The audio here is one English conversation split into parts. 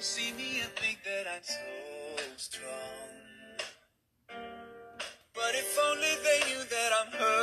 See me and think that I'm so strong. But if only they knew that I'm hurting.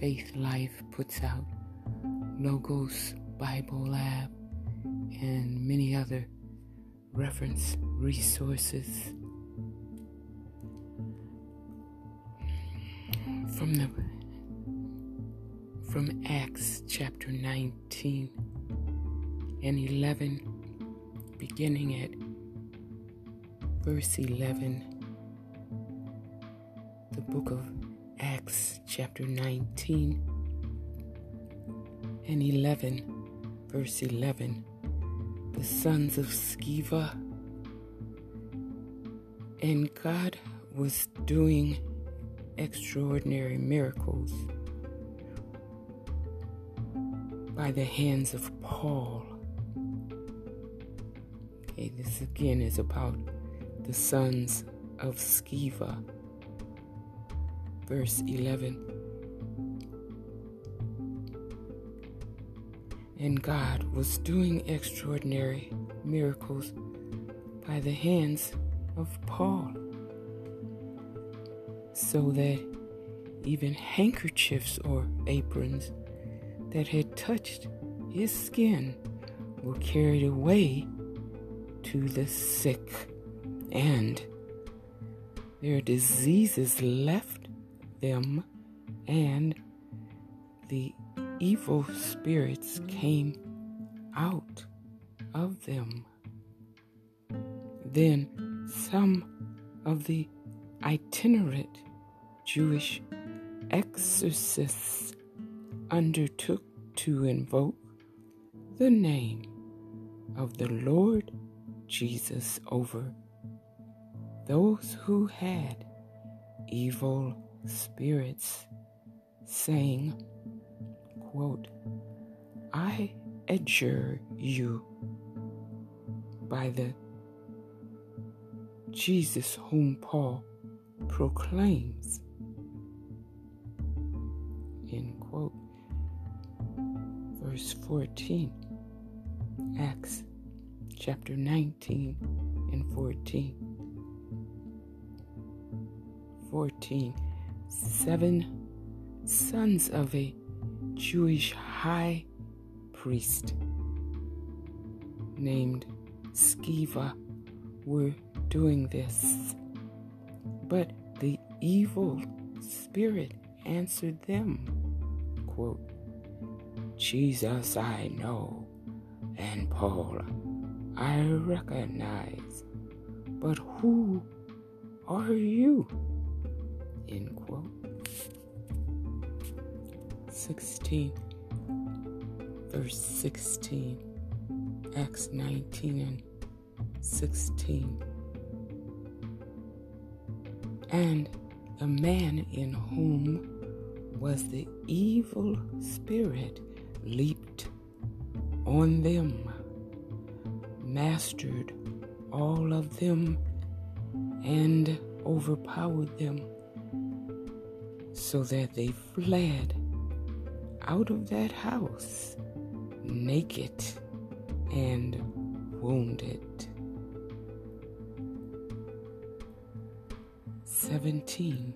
Faithlife puts out Logos Bible App, and many other reference resources. From the from Acts chapter 19 and 11 beginning at verse 11 the book of Acts chapter 19 and 11 verse 11 the sons of Sceva and God was doing extraordinary miracles by the hands of Paul. Okay, this again is about the sons of Sceva. Verse 11. And God was doing extraordinary miracles by the hands of Paul so that even handkerchiefs or aprons that had touched his skin were carried away to the sick, and their diseases left them, and the evil spirits came out of them. Then some of the itinerant Jewish exorcists undertook to invoke the name of the Lord Jesus over those who had evil spirits, saying, quote, I adjure you by the Jesus whom Paul proclaims. End quote. Verse 14, Acts chapter 19 and 14. 14. Seven sons of a Jewish high priest named Sceva were doing this. But the evil spirit answered them, quote, Jesus I know, and Paul I recognize, but who are you? End quote. 16. verse 16, Acts 19 and 16. And the man in whom was the evil spirit leaped on them, mastered all of them, and overpowered them, so that they fled out of that house naked and wounded. 17.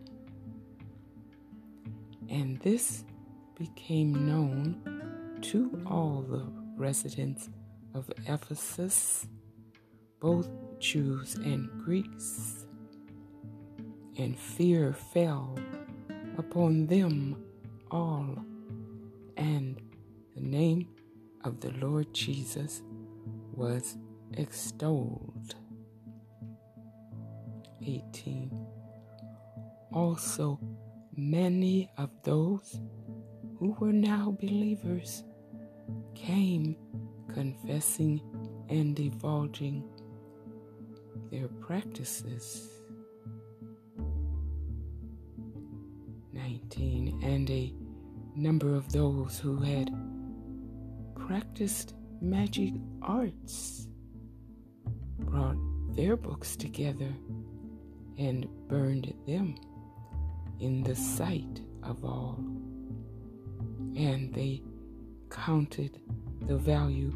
And this became known to all the residents of Ephesus, both Jews and Greeks, and fear fell upon them all, and the name of the Lord Jesus was extolled. 18. Also, many of those who were now believers came confessing and divulging their practices. 19. And a number of those who had practiced magic arts brought their books together and burned them in the sight of all. And they counted the value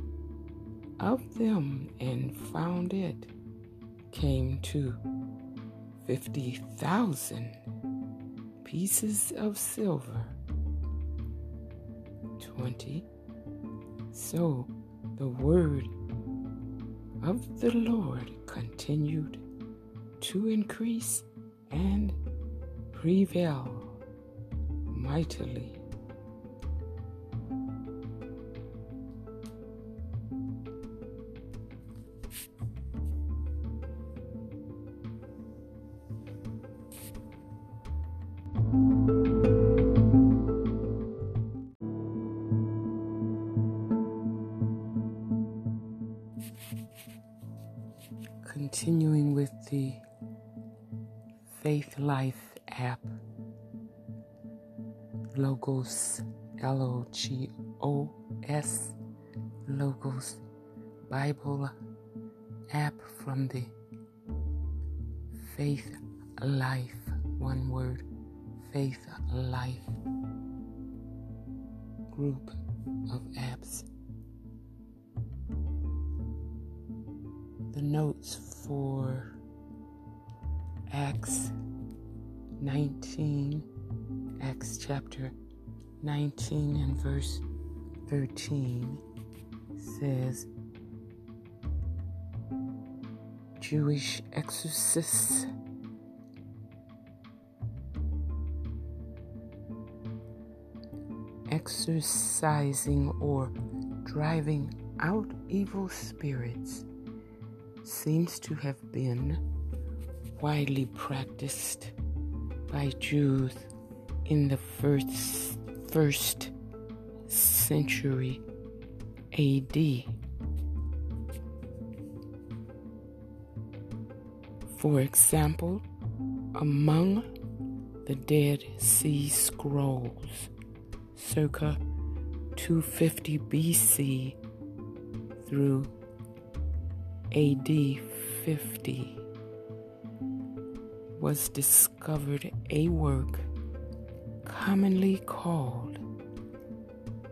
of them and found it came to 50,000 pieces of silver. 20. So the word of the Lord continued to increase and prevail mightily. Logos, L O G O S, Logos Bible app from the Faith Life, one word, Faith Life group of apps. The notes for Acts 19, Acts chapter 19 and verse 13 says, Jewish exorcists exorcising or driving out evil spirits seems to have been widely practiced by Jews in the first, first century AD. For example, among the Dead Sea Scrolls, circa 250 BC through AD 50, was discovered a work commonly called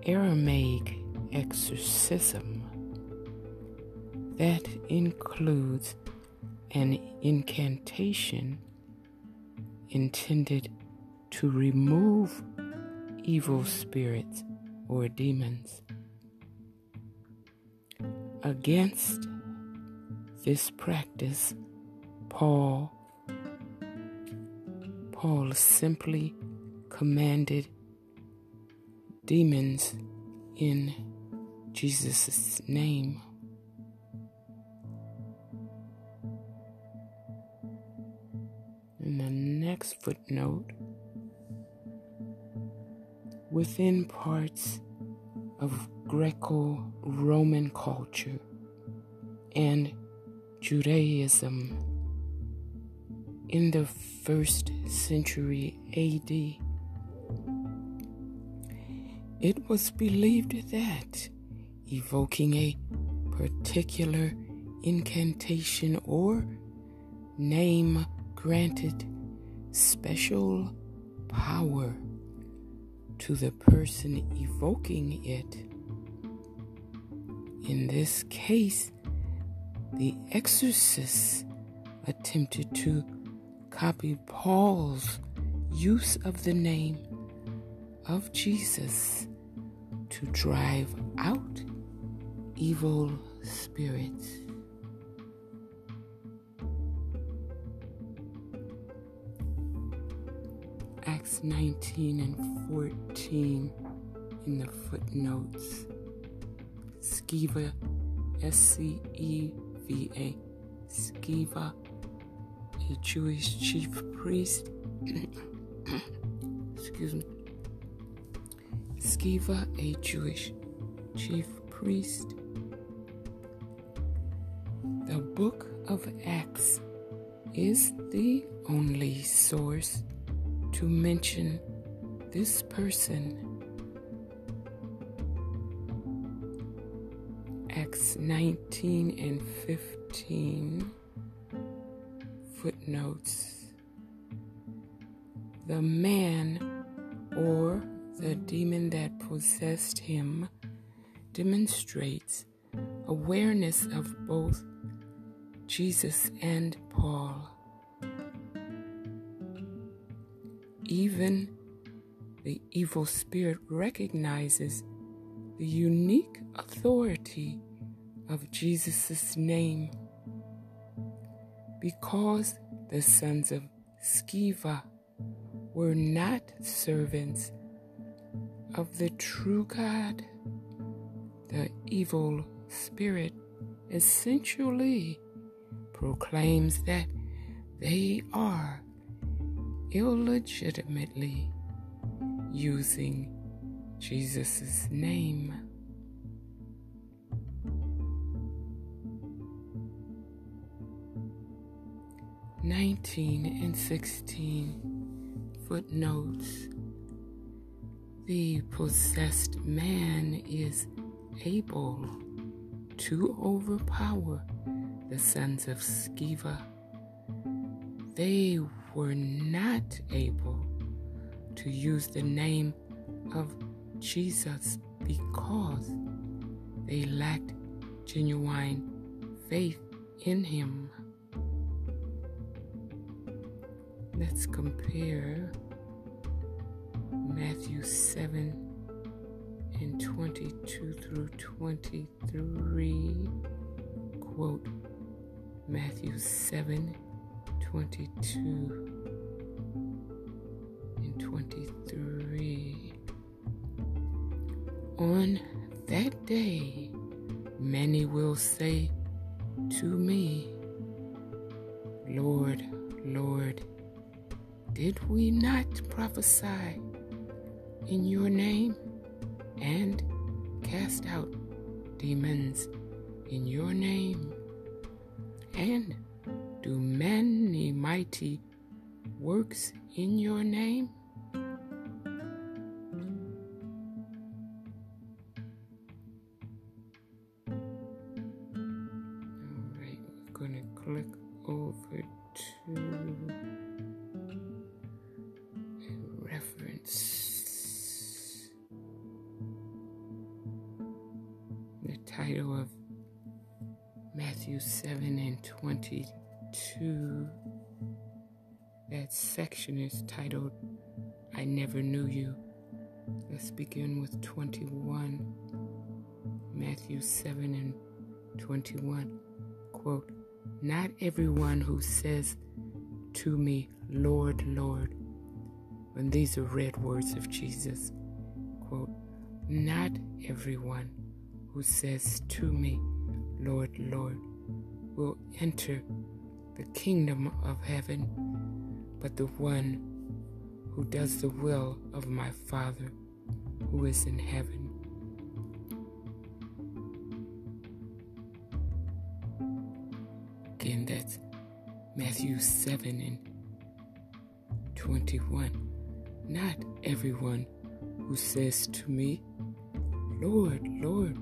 Aramaic exorcism that includes an incantation intended to remove evil spirits or demons. Against this practice, Paul Paul simply commanded demons in Jesus' name. In the next footnote, within parts of Greco Roman culture and Judaism in the first century AD. It was believed that evoking a particular incantation or name granted special power to the person evoking it. In this case, the exorcist attempted to copy Paul's use of the name of Jesus to drive out evil spirits. Acts 19 and 14 in the footnotes. Sceva, S C E V A, Sceva, a Jewish chief priest. Excuse me. Sceva, a Jewish chief priest. The book of Acts is the only source to mention this person. Acts 19 and 15 footnotes. The man or the demon that possessed him demonstrates awareness of both Jesus and Paul. Even the evil spirit recognizes the unique authority of Jesus' name because the sons of Sceva were not servants of the true God. The evil spirit essentially proclaims that they are illegitimately using Jesus' name. Nineteen and sixteen footnotes. The possessed man is able to overpower the sons of Sceva. They were not able to use the name of Jesus because they lacked genuine faith in him. Let's compare Matthew 7 and 22 through 23. Quote Matthew 7 22 and 23. On that day, many will say to me, Lord, Lord, did we not prophesy in your name and cast out demons in your name and do many mighty works in your name? Says to me, Lord, Lord, and these are red words of Jesus. Quote, Not everyone who says to me, Lord, Lord, will enter the kingdom of heaven, but the one who does the will of my Father who is in heaven. Matthew 7 and 21. Not everyone who says to me, Lord, Lord,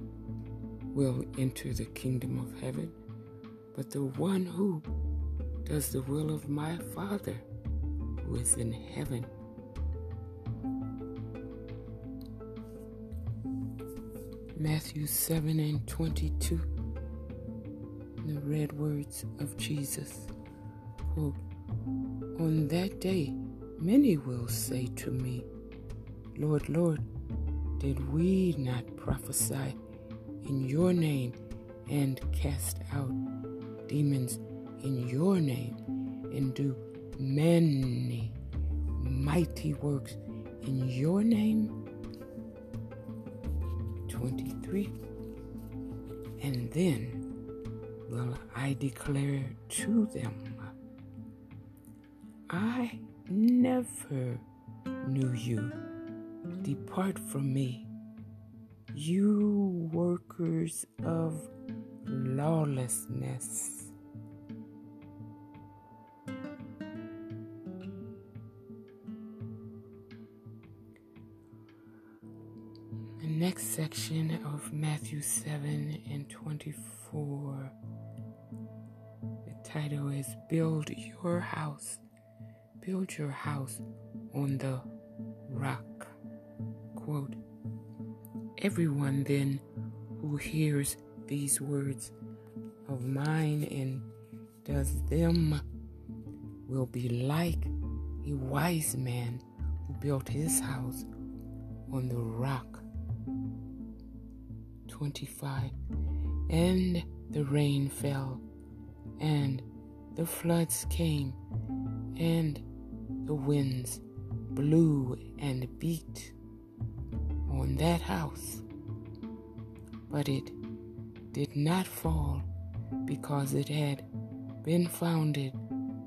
will enter the kingdom of heaven, but the one who does the will of my Father who is in heaven. Matthew 7 and 22, the red words of Jesus. Quote, On that day, many will say to me, Lord, Lord, did we not prophesy in your name and cast out demons in your name and do many mighty works in your name? 23. And then will I declare to them, I never knew you. Depart from me, you workers of lawlessness. The next section of Matthew 7 and 24. The title is Build Your House. Build your house on the rock. Quote Everyone then who hears these words of mine and does them will be like a wise man who built his house on the rock. 25 And the rain fell, and the floods came, and the winds blew and beat on that house. But it did not fall because it had been founded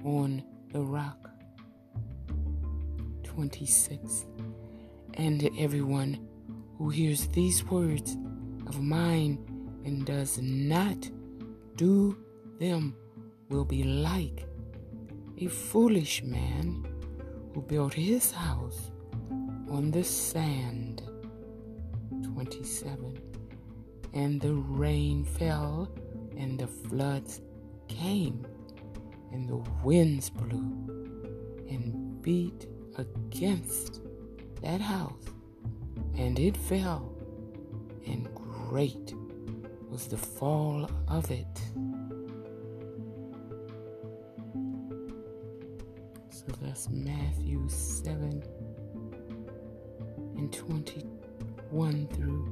on the rock. 26. And everyone who hears these words of mine and does not do them will be like a foolish man who built his house on the sand. 27. And the rain fell, and the floods came, and the winds blew and beat against that house, and it fell, and great was the fall of it. That's Matthew 7 and 21 through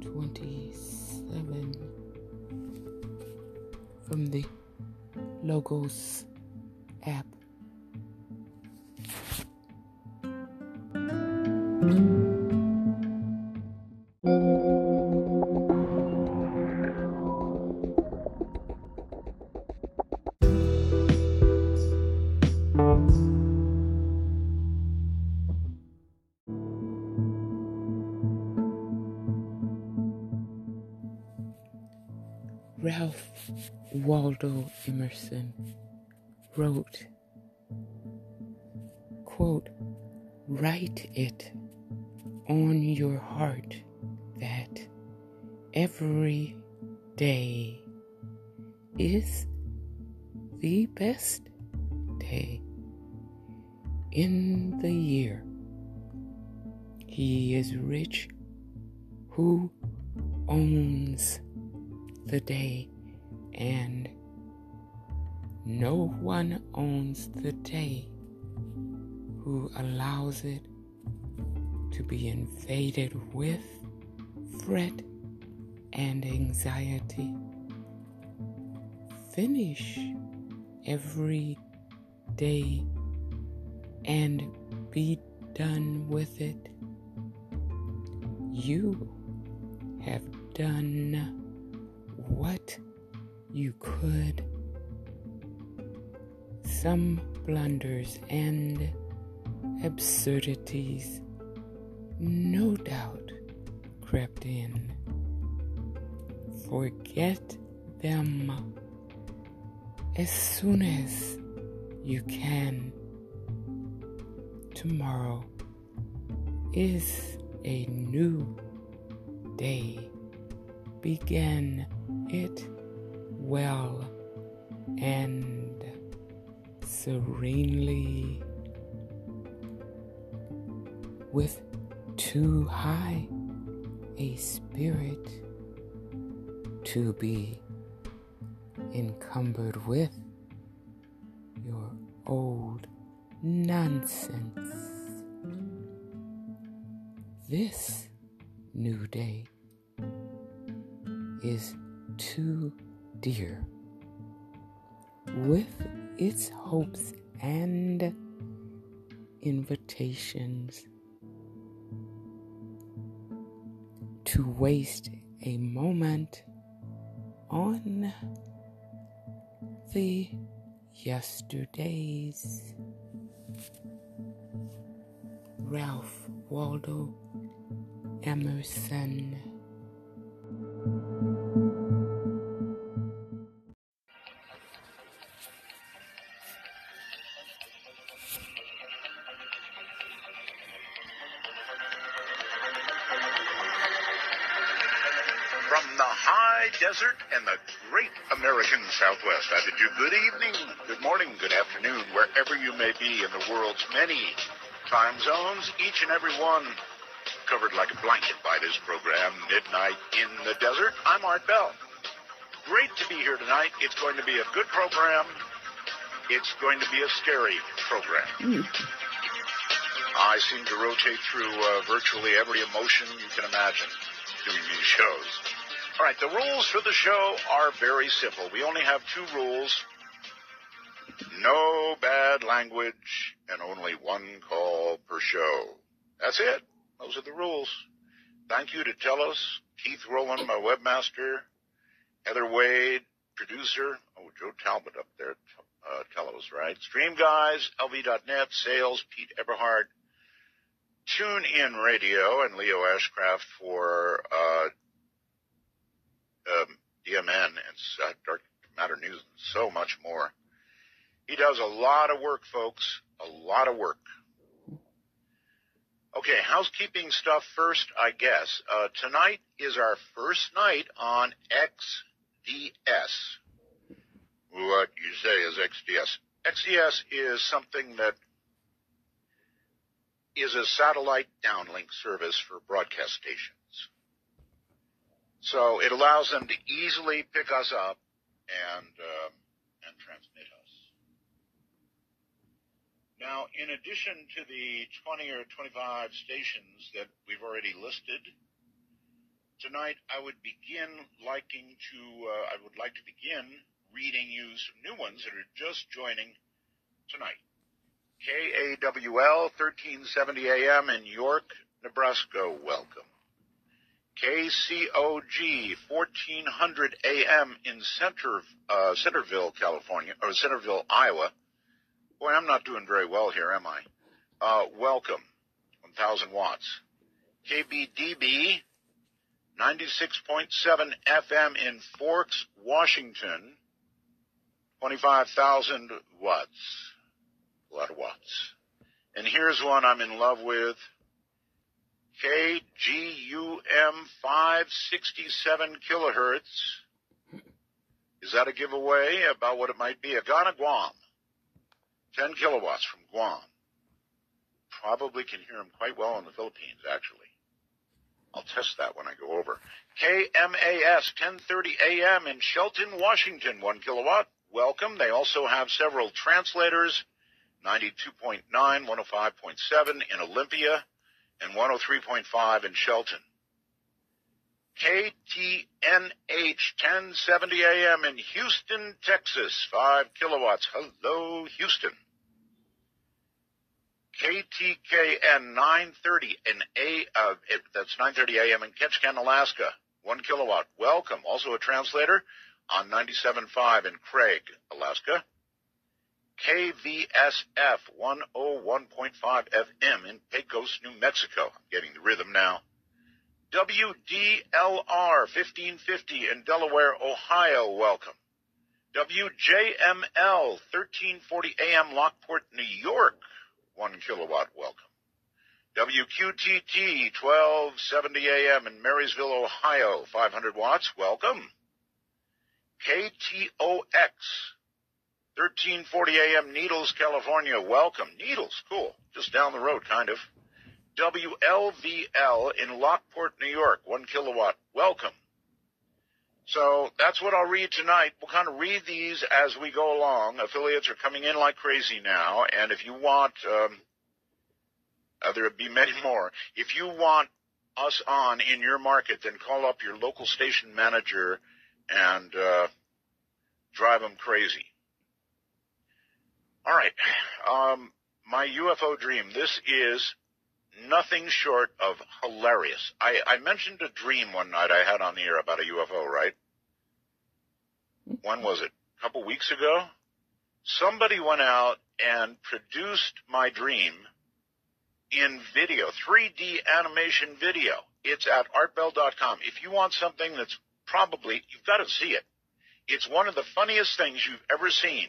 27 from the Logos Waldo Emerson wrote, quote, Write it on your heart that every day is the best day in the year. He is rich who owns the day, and no one owns the day who allows it to be invaded with fret and anxiety. Finish every day and be done with it. You have done what you could. Some blunders and absurdities, no doubt, crept in. Forget them. as soon as you can. Tomorrow is a new day. Begin it well and serenely with too high a spirit to be encumbered with your old nonsense. This new day is too dear with its hopes and invitations to waste a moment on the yesterdays. Ralph Waldo Emerson. Be in the world's many time zones, each and every one covered like a blanket by this program, Midnight in the Desert. I'm Art Bell. Great to be here tonight. It's going to be a good program. It's going to be a scary program. I seem to rotate through uh, virtually every emotion you can imagine doing these shows. All right, the rules for the show are very simple. We only have two rules. No bad language and only one call per show. That's it. Those are the rules. Thank you to Telos, Keith Rowland, my webmaster, Heather Wade, producer. Oh, Joe Talbot up there, uh, Telos, right? StreamGuys, LV.net, Sales, Pete Eberhard, TuneIn Radio, and Leo Ashcraft for uh, um, DMN and uh, Dark Matter News and so much more. He does a lot of work, folks. A lot of work. Okay, housekeeping stuff first, I guess. Uh, tonight is our first night on XDS. What you say is XDS. XDS is something that is a satellite downlink service for broadcast stations. So it allows them to easily pick us up and uh, and transmit us. Now, in addition to the 20 or 25 stations that we've already listed, tonight I would begin liking to uh, I would like to begin reading you some new ones that are just joining tonight. KAWL 1370 AM in York, Nebraska. Welcome. KCOG 1400 AM in Center, uh, Centerville, California, or Centerville, Iowa. Boy, I'm not doing very well here, am I? Uh, welcome. 1000 watts. KBDB 96.7 FM in Forks, Washington. 25,000 watts. A lot of watts. And here's one I'm in love with. KGUM 567 kilohertz. Is that a giveaway about what it might be? Agana, Guam. 10 kilowatts from Guam. Probably can hear them quite well in the Philippines, actually. I'll test that when I go over. KMAS 1030 AM in Shelton, Washington, 1 kilowatt. Welcome. They also have several translators, 92.9, 105.7 in Olympia, and 103.5 in Shelton. KTNH 1070 AM in Houston, Texas, 5 kilowatts. Hello, Houston. KTKN 930 in A, uh, that's 930 AM in Ketchikan, Alaska, 1 kilowatt. Welcome. Also a translator on 97.5 in Craig, Alaska. KVSF 101.5 FM in Pecos, New Mexico. I'm getting the rhythm now. WDLR 1550 in Delaware, Ohio. Welcome. WJML 1340 AM Lockport, New York, 1 kilowatt welcome. WQTT 1270 AM in Marysville, Ohio, 500 watts, welcome. KTOX 1340 AM Needles, California, welcome. Needles, cool. Just down the road, kind of. WLVL in Lockport, New York, 1 kilowatt, welcome. So that's what I'll read tonight. We'll kind of read these as we go along. Affiliates are coming in like crazy now, and if you want, um, uh, there'll be many more. If you want us on in your market, then call up your local station manager and uh, drive them crazy. All right, um, my UFO dream. This is nothing short of hilarious. I, I mentioned a dream one night I had on the air about a UFO, right? When was it? A couple weeks ago? Somebody went out and produced my dream in video, 3D animation video. It's at artbell.com. If you want something that's probably, you've got to see it. It's one of the funniest things you've ever seen.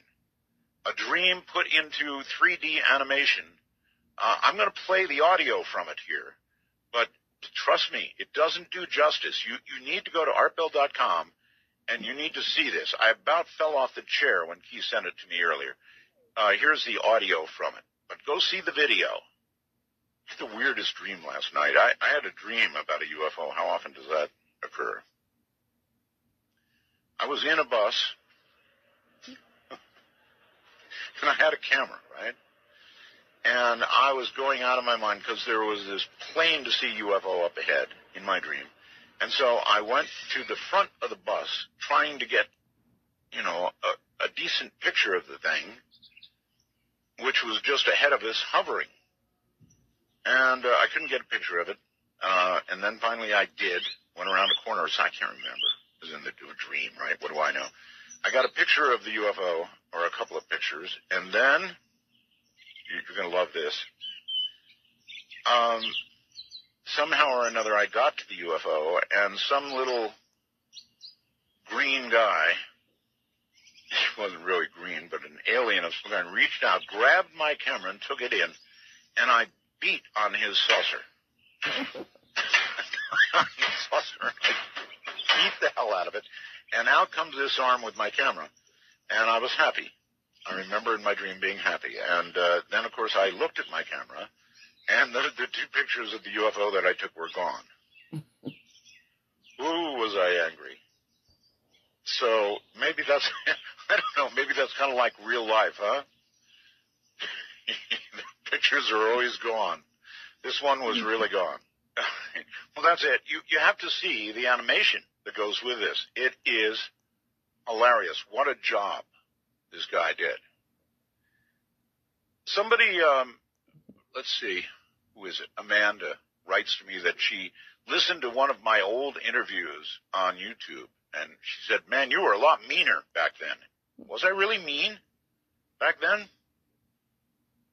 A dream put into 3D animation uh, I'm going to play the audio from it here, but trust me, it doesn't do justice. You you need to go to artbell.com and you need to see this. I about fell off the chair when Keith sent it to me earlier. Uh, here's the audio from it, but go see the video. the weirdest dream last night. I, I had a dream about a UFO. How often does that occur? I was in a bus, and I had a camera, right? And I was going out of my mind because there was this plain to see UFO up ahead in my dream. And so I went to the front of the bus trying to get, you know, a, a decent picture of the thing, which was just ahead of us hovering. And uh, I couldn't get a picture of it. Uh, and then finally I did, went around a corner, so I can't remember. It was in the dream, right? What do I know? I got a picture of the UFO, or a couple of pictures, and then you're going to love this. Um, somehow or another, I got to the UFO, and some little green guy, he wasn't really green, but an alien of some kind, reached out, grabbed my camera, and took it in, and I beat on his saucer. on his saucer. Beat the hell out of it, and out comes this arm with my camera, and I was happy. I remember in my dream being happy. And uh, then, of course, I looked at my camera, and the, the two pictures of the UFO that I took were gone. Ooh, was I angry. So maybe that's, I don't know, maybe that's kind of like real life, huh? the pictures are always gone. This one was really gone. well, that's it. You, you have to see the animation that goes with this. It is hilarious. What a job this guy did. Somebody, um, let's see, who is it? Amanda writes to me that she listened to one of my old interviews on YouTube, and she said, "Man, you were a lot meaner back then." Was I really mean back then?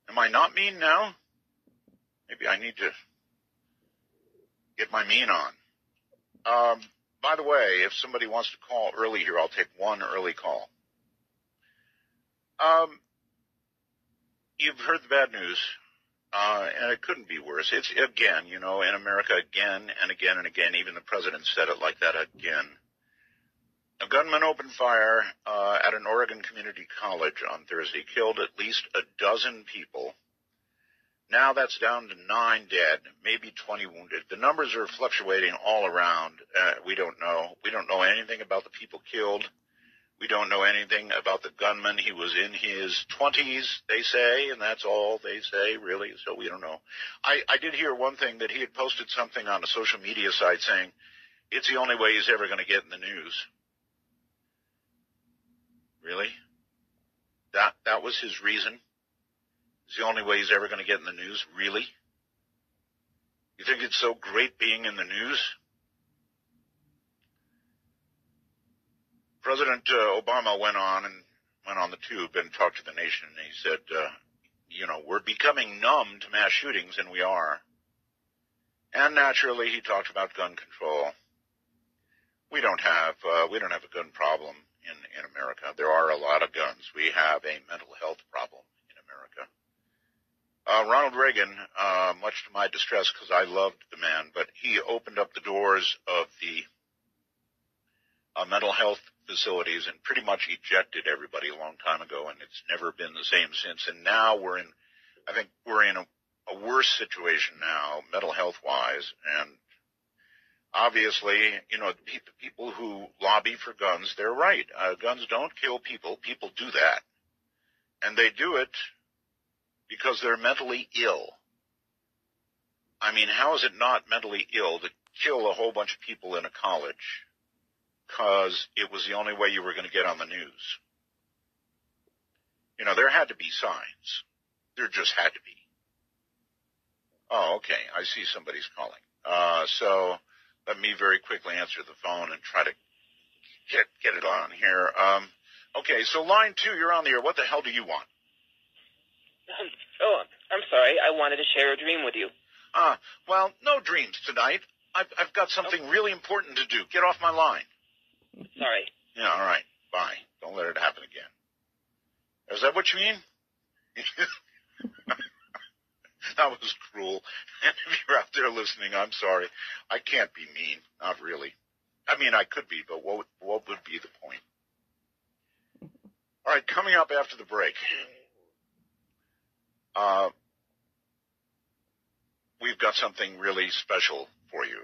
Am I not mean now? Maybe I need to get my mean on. Um, by the way, if somebody wants to call early here, I'll take one early call. Um, you've heard the bad news, uh, and it couldn't be worse. It's again, you know, in America again and again and again. Even the president said it like that again. A gunman opened fire uh, at an Oregon community college on Thursday, killed at least a dozen people. Now that's down to nine dead, maybe 20 wounded. The numbers are fluctuating all around. Uh, we don't know. We don't know anything about the people killed. We don't know anything about the gunman. He was in his 20s, they say, and that's all they say, really, so we don't know. I, I did hear one thing that he had posted something on a social media site saying, it's the only way he's ever going to get in the news. Really? That, that was his reason? It's the only way he's ever going to get in the news? Really? You think it's so great being in the news? President uh, Obama went on and went on the tube and talked to the nation, and he said, uh, "You know, we're becoming numb to mass shootings, and we are." And naturally, he talked about gun control. We don't have uh, we don't have a gun problem in, in America. There are a lot of guns. We have a mental health problem in America. Uh, Ronald Reagan, uh, much to my distress because I loved the man, but he opened up the doors of the uh, mental health facilities and pretty much ejected everybody a long time ago, and it's never been the same since. And now we're in, I think we're in a, a worse situation now, mental health wise, and obviously, you know, the pe- people who lobby for guns, they're right. Uh, guns don't kill people. People do that. And they do it because they're mentally ill. I mean, how is it not mentally ill to kill a whole bunch of people in a college because it was the only way you were going to get on the news? You know, there had to be signs. There just had to be. Oh, okay. I see somebody's calling. Uh, so let me very quickly answer the phone and try to get get it on here. Um, okay, so line two, you're on the air. What the hell do you want? Oh, I'm sorry. I wanted to share a dream with you. Ah, well, no dreams tonight. I've I've got something really important to do. Get off my line. Sorry. Yeah, all right. Bye. Don't let it happen again. Is that what you mean? that was cruel. And if you're out there listening, I'm sorry. I can't be mean. Not really. I mean, I could be, but what would, what would be the point? All right, coming up after the break. Uh, we've got something really special for you.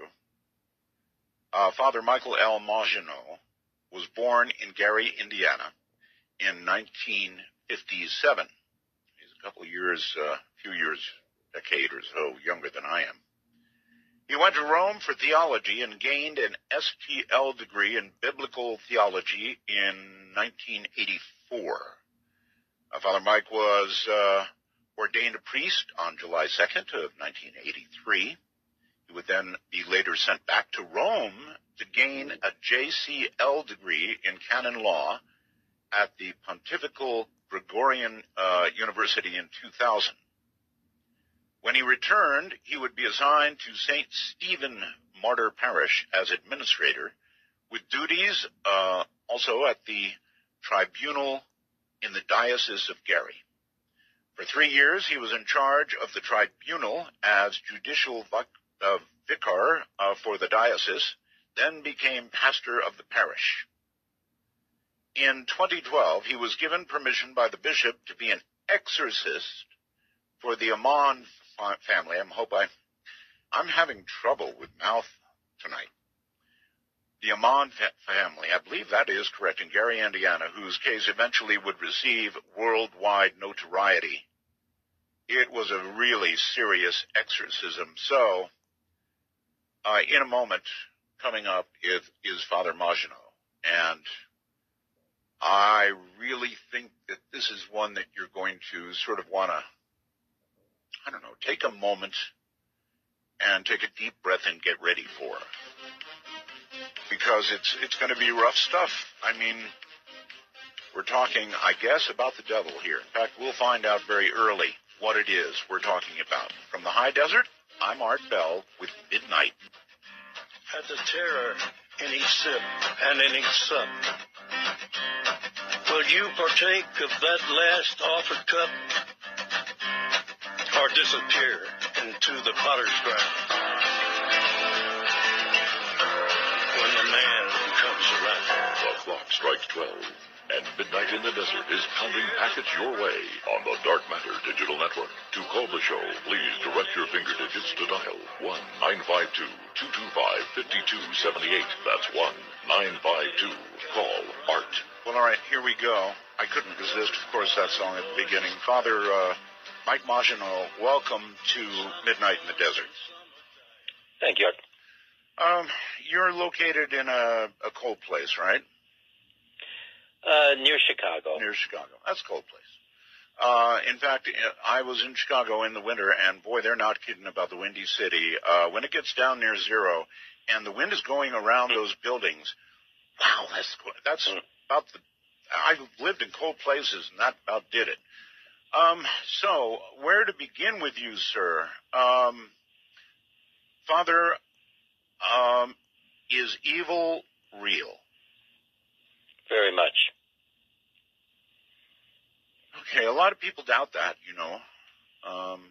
Uh, Father Michael L. Maginot was born in Gary, Indiana in 1957. He's a couple years, a uh, few years, decade or so younger than I am. He went to Rome for theology and gained an STL degree in biblical theology in 1984. Uh, Father Mike was uh, ordained a priest on July 2nd of 1983. He would then be later sent back to Rome to gain a JCL degree in canon law at the Pontifical Gregorian uh, University in 2000. When he returned, he would be assigned to St. Stephen Martyr Parish as administrator, with duties uh, also at the tribunal in the Diocese of Gary. For three years, he was in charge of the tribunal as judicial uh, vicar uh, for the diocese, then became pastor of the parish. In 2012, he was given permission by the bishop to be an exorcist for the Amon family. I hope I, I'm having trouble with mouth tonight. The Amon fa- family, I believe that is correct, in Gary, Indiana, whose case eventually would receive worldwide notoriety. It was a really serious exorcism. So, uh, in a moment, coming up is, is Father Maginot. And I really think that this is one that you're going to sort of want to, I don't know, take a moment and take a deep breath and get ready for. Because it's, it's going to be rough stuff. I mean, we're talking, I guess, about the devil here. In fact, we'll find out very early what it is we're talking about. From the high desert, I'm Art Bell with Midnight. At the terror in each sip and in each sup. Will you partake of that last offered cup or disappear into the potter's ground when the man comes around? The clock strikes 12, and Midnight in the Desert is pounding packets your way on the Dark Matter Digital Network. To call the show, please direct your finger digits to dial 1-952-225-5278. That's 1-952. Call ART. Well, all right, here we go. I couldn't resist, of course, that song at the beginning. Father uh, Mike Maginot, welcome to Midnight in the Desert. Thank you. Um, you're located in a, a cold place, right? Uh, near Chicago. Near Chicago. That's a cold place. Uh, in fact, I was in Chicago in the winter, and boy, they're not kidding about the Windy City. Uh, when it gets down near zero, and the wind is going around those buildings, wow, that's that's about the. I've lived in cold places, and that about did it. Um, so, where to begin with you, sir? Um, Father, um, is evil real? Very much. Okay, a lot of people doubt that, you know. Um,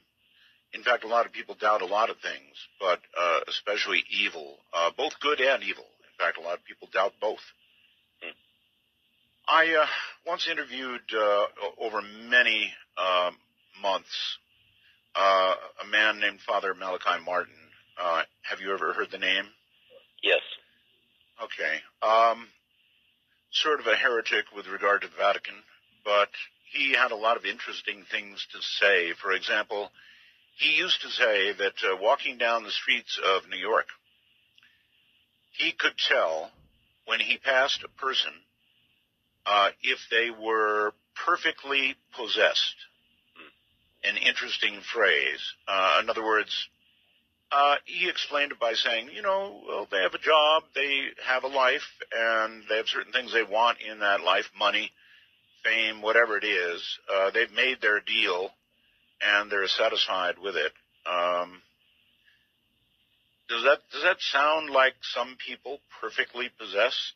in fact, a lot of people doubt a lot of things, but uh, especially evil, uh, both good and evil. In fact, a lot of people doubt both. Hmm. I uh, once interviewed uh, over many um, months uh, a man named Father Malachi Martin. Uh, have you ever heard the name? Yes. Okay. Um, sort of a heretic with regard to the Vatican, but he had a lot of interesting things to say. For example, he used to say that uh, walking down the streets of New York, he could tell when he passed a person uh, if they were perfectly possessed. An interesting phrase. Uh, in other words, uh, he explained it by saying, you know, well, they have a job, they have a life, and they have certain things they want in that life, money, fame, whatever it is. Uh, they've made their deal, and they're satisfied with it. Um, does that does that sound like some people perfectly possessed?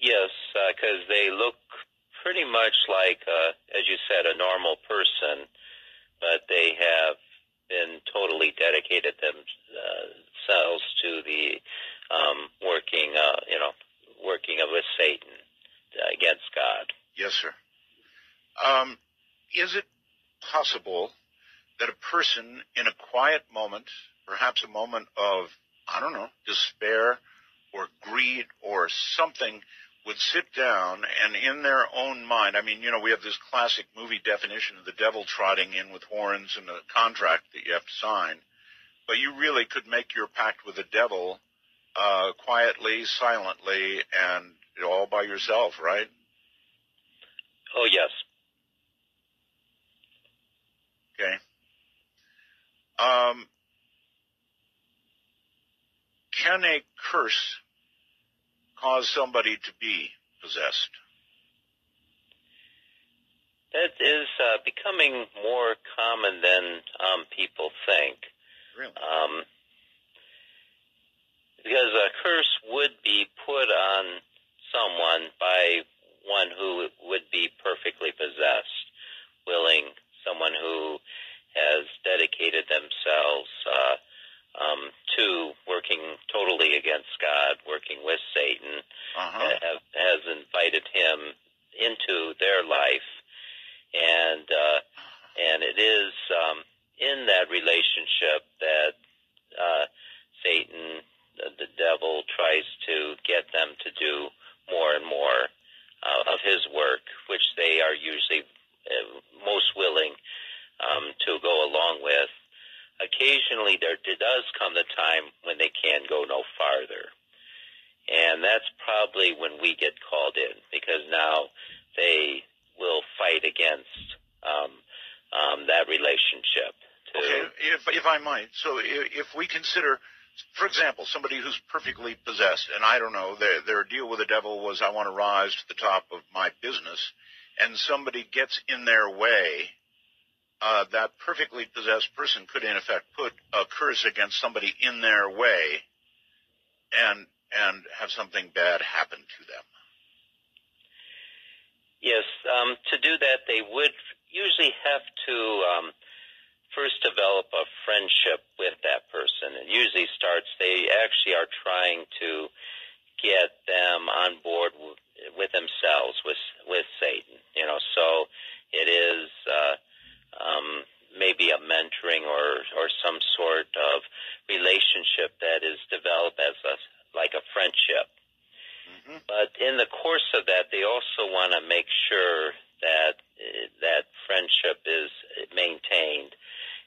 Yes, because they look pretty much like, uh, as you said, a normal person, but they have been totally dedicated themselves to the um, working, uh, you know, working with Satan against God. Yes, sir. Um, is it possible that a person in a quiet moment, perhaps a moment of, I don't know, despair or greed or something, would sit down and in their own mind, I mean, you know, we have this classic movie definition of the devil trotting in with horns and a contract that you have to sign, but you really could make your pact with the devil uh, quietly, silently, and all by yourself, right? Oh, yes. Okay. Um, can a curse cause somebody to be possessed? That is uh, becoming more common than um, people think. Really? Um, because a curse would be put on someone by one who would be perfectly possessed, willing, someone who has dedicated themselves uh, um, to working totally against God, working with Satan, Uh-huh. have, has invited him into their life, and uh, and it is um, in that relationship that uh, Satan, the, the devil, tries to get them to do more and more uh, of his work, which they are usually uh, most willing um, to go along with. Occasionally, there does come the time when they can go no farther. And that's probably when we get called in because now they will fight against um, um, that relationship. To, Okay, if, So if, if we consider, for example, somebody who's perfectly possessed, and I don't know, their, their deal with the devil was, I want to rise to the top of my business, and somebody gets in their way, uh, that perfectly possessed person could in effect put a curse against somebody in their way and, and have something bad happen to them. Yes, um, to do that, they would usually have to um, first develop a friendship with that person. It usually starts, they actually are trying to get them on board w- with themselves, with, with Satan. You know, so it is uh, um, maybe a mentoring or, or some sort of relationship that is developed as a, like a friendship. hmm But in the course of that, they also want to make sure that uh, that friendship is maintained,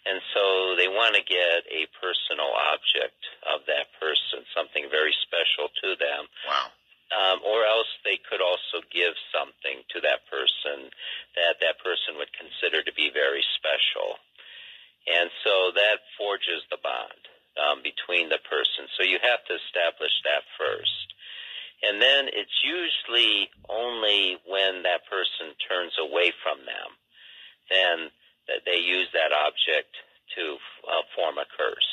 and so they want to get a personal object of that person, something very special to them, Wow. um, or else they could also give something to that person that that person would consider to be very special, and so that forges the bond um, between the person. So you have to establish that first. And then it's usually only when that person turns away from them, then that they use that object to uh, form a curse.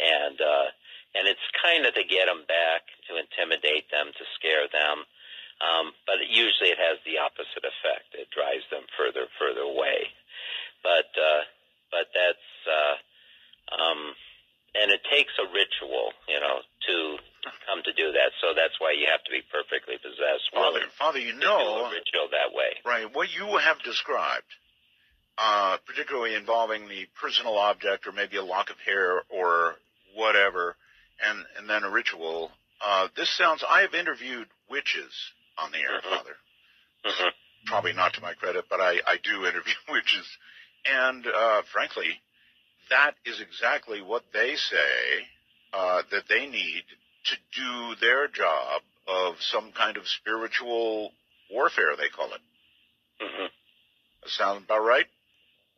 And uh, and it's kind of to get them back to intimidate them, to scare them. Um, but usually it has the opposite effect. It drives them further, further away. But uh, but that's uh, um, and it takes a ritual, you know, to come to do that. So that's why you have to be perfectly possessed. Father, willing Father, you to do know, a ritual that way. right? What you have described, uh, particularly involving the personal object, or maybe a lock of hair, or whatever, and and then a ritual. Uh, this sounds. I have interviewed witches on the air, Mhm. Father. hmm Probably not to my credit, but I I do interview witches, and uh, frankly, that is exactly what they say uh, that they need to do their job of some kind of spiritual warfare. They call it. hmm sound about right?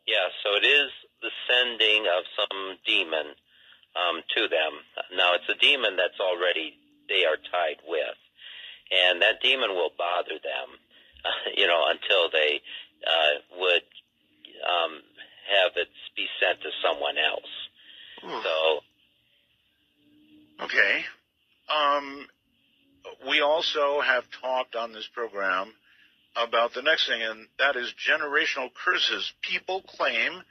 Yeah, so it is the sending of some demon um, to them. Now, it's a demon that's already they are tied with, and that demon will bother them, uh, you know, until they uh, would um, have it be sent to someone else. So, Okay. Um, we also have talked on this program the next thing, and that is generational curses. People claim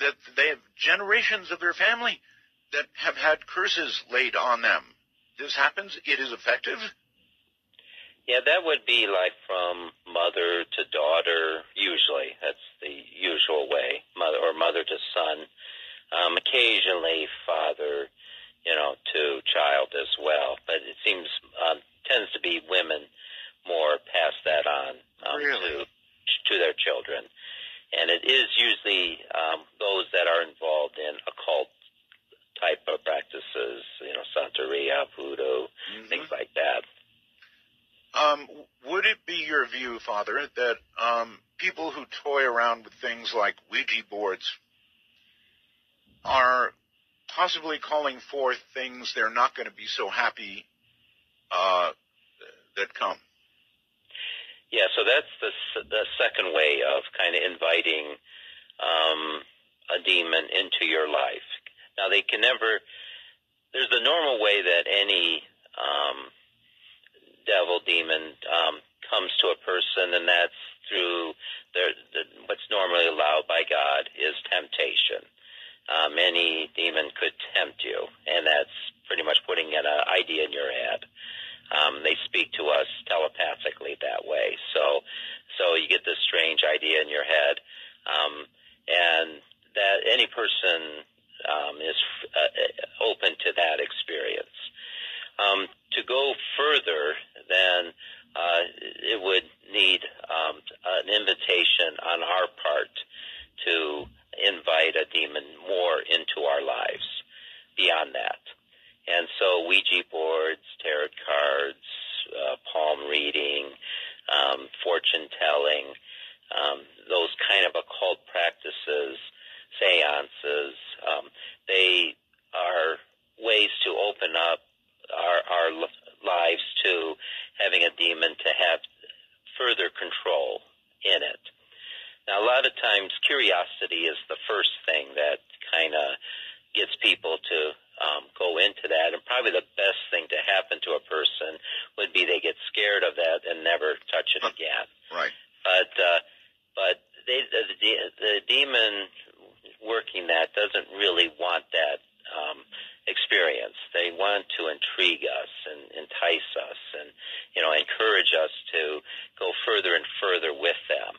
that they have generations of their family that have had curses laid on them. This happens. It is effective. yeah, that would be like from mother to daughter. Usually, that's the usual way, mother or mother to son. Um, occasionally, father, you know, to child as well. But it seems um, tends to be women more pass that on um, Really? to to their children, and it is usually um, those that are involved in occult type of practices, you know, Santeria, voodoo, things like that. Um, would it be your view, Father, that um, people who toy around with things like Ouija boards are possibly calling forth things they're not going to be so happy uh, that come? Yeah, so that's the the second way of kind of inviting um, a demon into your life. Now they can never. There's the normal way that any um, devil demon um, comes to a person, and that's through the, what's normally allowed by God is temptation. Um, any demon could tempt you, and that's pretty much putting an uh, idea in your head. Um, they speak to us telepathically that way. So, so you get this strange idea in your head, um, and that any person um, is uh, open to that experience. Um, to go further, then uh, it would need um, an invitation on our part to invite a demon more into our lives beyond that. And so Ouija boards, tarot cards, uh, palm reading, um, fortune telling, um, those kind of occult practices, seances, um, they are ways to open up our, our lives to having a demon to have further control in it. Now, a lot of times, curiosity is the first thing that kind of gets people to um, go into that. And probably the best thing to happen to a person would be they get scared of that and never touch it again. Right. But uh, but they, the, the the demon working that doesn't really want that um, experience. They want to intrigue us and entice us, and you know encourage us to go further and further with them.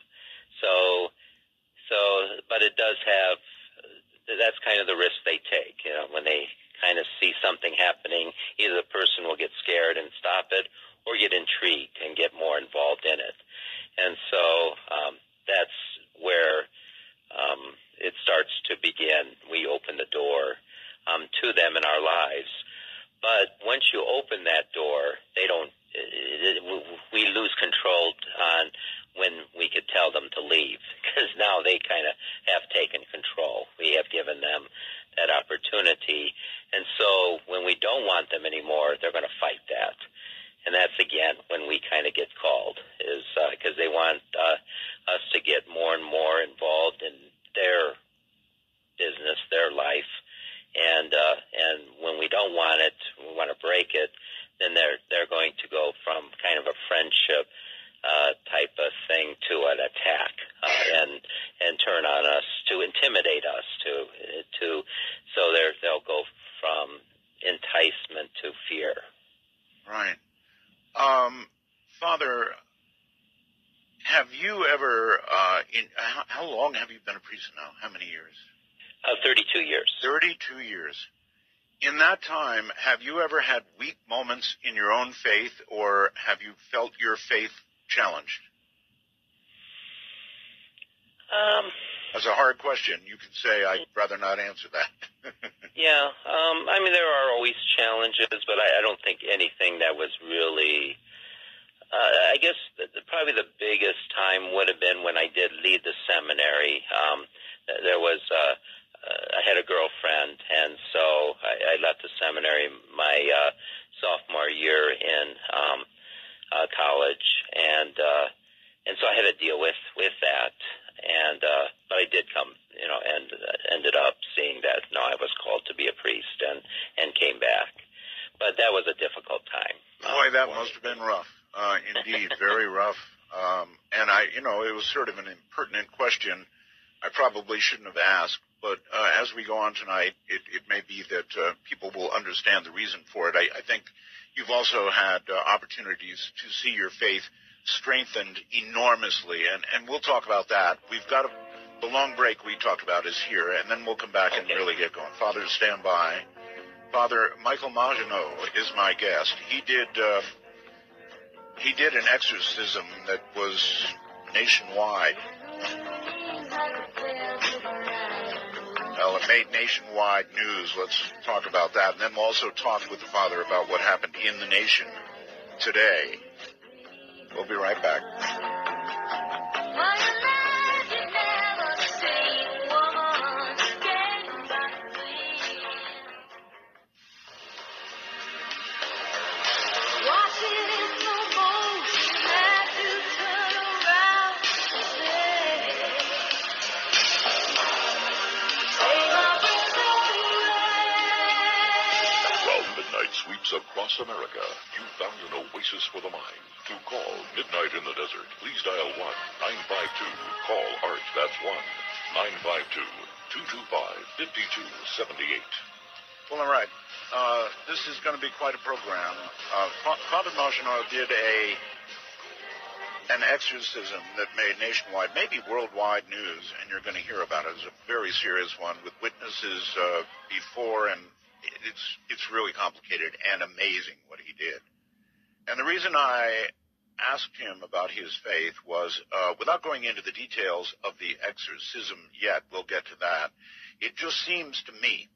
So so, but it does have. That's kind of the risk they take. You know, when they kind of see something happening, either the person will get scared and stop it, or get intrigued and get more involved in it. And so um, that's where um, it starts to begin. We open the door um, to them in our lives. But once you open that door, they don't. It, it, we lose control on when we could tell them to leave because now they kind of have taken control. We have given them that opportunity, and so when we don't want them anymore, they're going to fight that and that's again when we kind of get called is because they want uh, us to get more and more involved in their business, their life, and uh, and when we don't want it, we want to break it. then they're they're going to go from kind of a friendship uh, type of thing to an attack uh, and and turn on us to intimidate us to to so they're they'll go from enticement to fear. Right. Um, Father, have you ever, uh, in how, how long have you been a priest now? How many years? Uh, 32 years. 32 years. In that time, have you ever had weak moments in your own faith, or have you felt your faith challenged? Um, That's a hard question. You could say, I'd rather not answer that. yeah, um, I mean, there are always challenges, but I, I don't think anything that was really. Uh, I guess the, the, probably the biggest time would have been when I did lead the seminary. Um, there was uh, uh, I had a girlfriend, and so I, I left the seminary my uh, sophomore year in um, uh, college, and uh, and so I had to deal with with that and uh, but I did come, you know, and uh, ended up seeing that no, I was called to be a priest, and and came back. But that was a difficult time. Boy, that must have been rough. Uh, indeed, very rough. Um, and I, you know, it was sort of an impertinent question. I probably shouldn't have asked, but uh, as we go on tonight, it, it may be that uh, people will understand the reason for it. I, I think you've also had uh, opportunities to see your faith strengthened enormously, and, and we'll talk about that. We've got a, the long break we talked about is here, and then we'll come back and really get going. Father, stand by. Father Michael Maginot is my guest. He did uh, he did an exorcism that was nationwide. Well, it made nationwide news. Let's talk about that. And then we'll also talk with the father about what happened in the nation today. We'll be right back. Across America, you found an oasis for the mind. To call Midnight in the Desert, please dial 1-952-CALL ART. That's 1-952-225-5278. Well, all right. Uh, this is going to be quite a program. Uh, Fa- Father Maginot did a an exorcism that made nationwide, maybe worldwide news, and you're going to hear about it. It's a very serious one with witnesses uh, before, and it's it's really complicated and amazing what he did. And the reason I asked him about his faith was, uh, without going into the details of the exorcism yet, we'll get to that. It just seems to me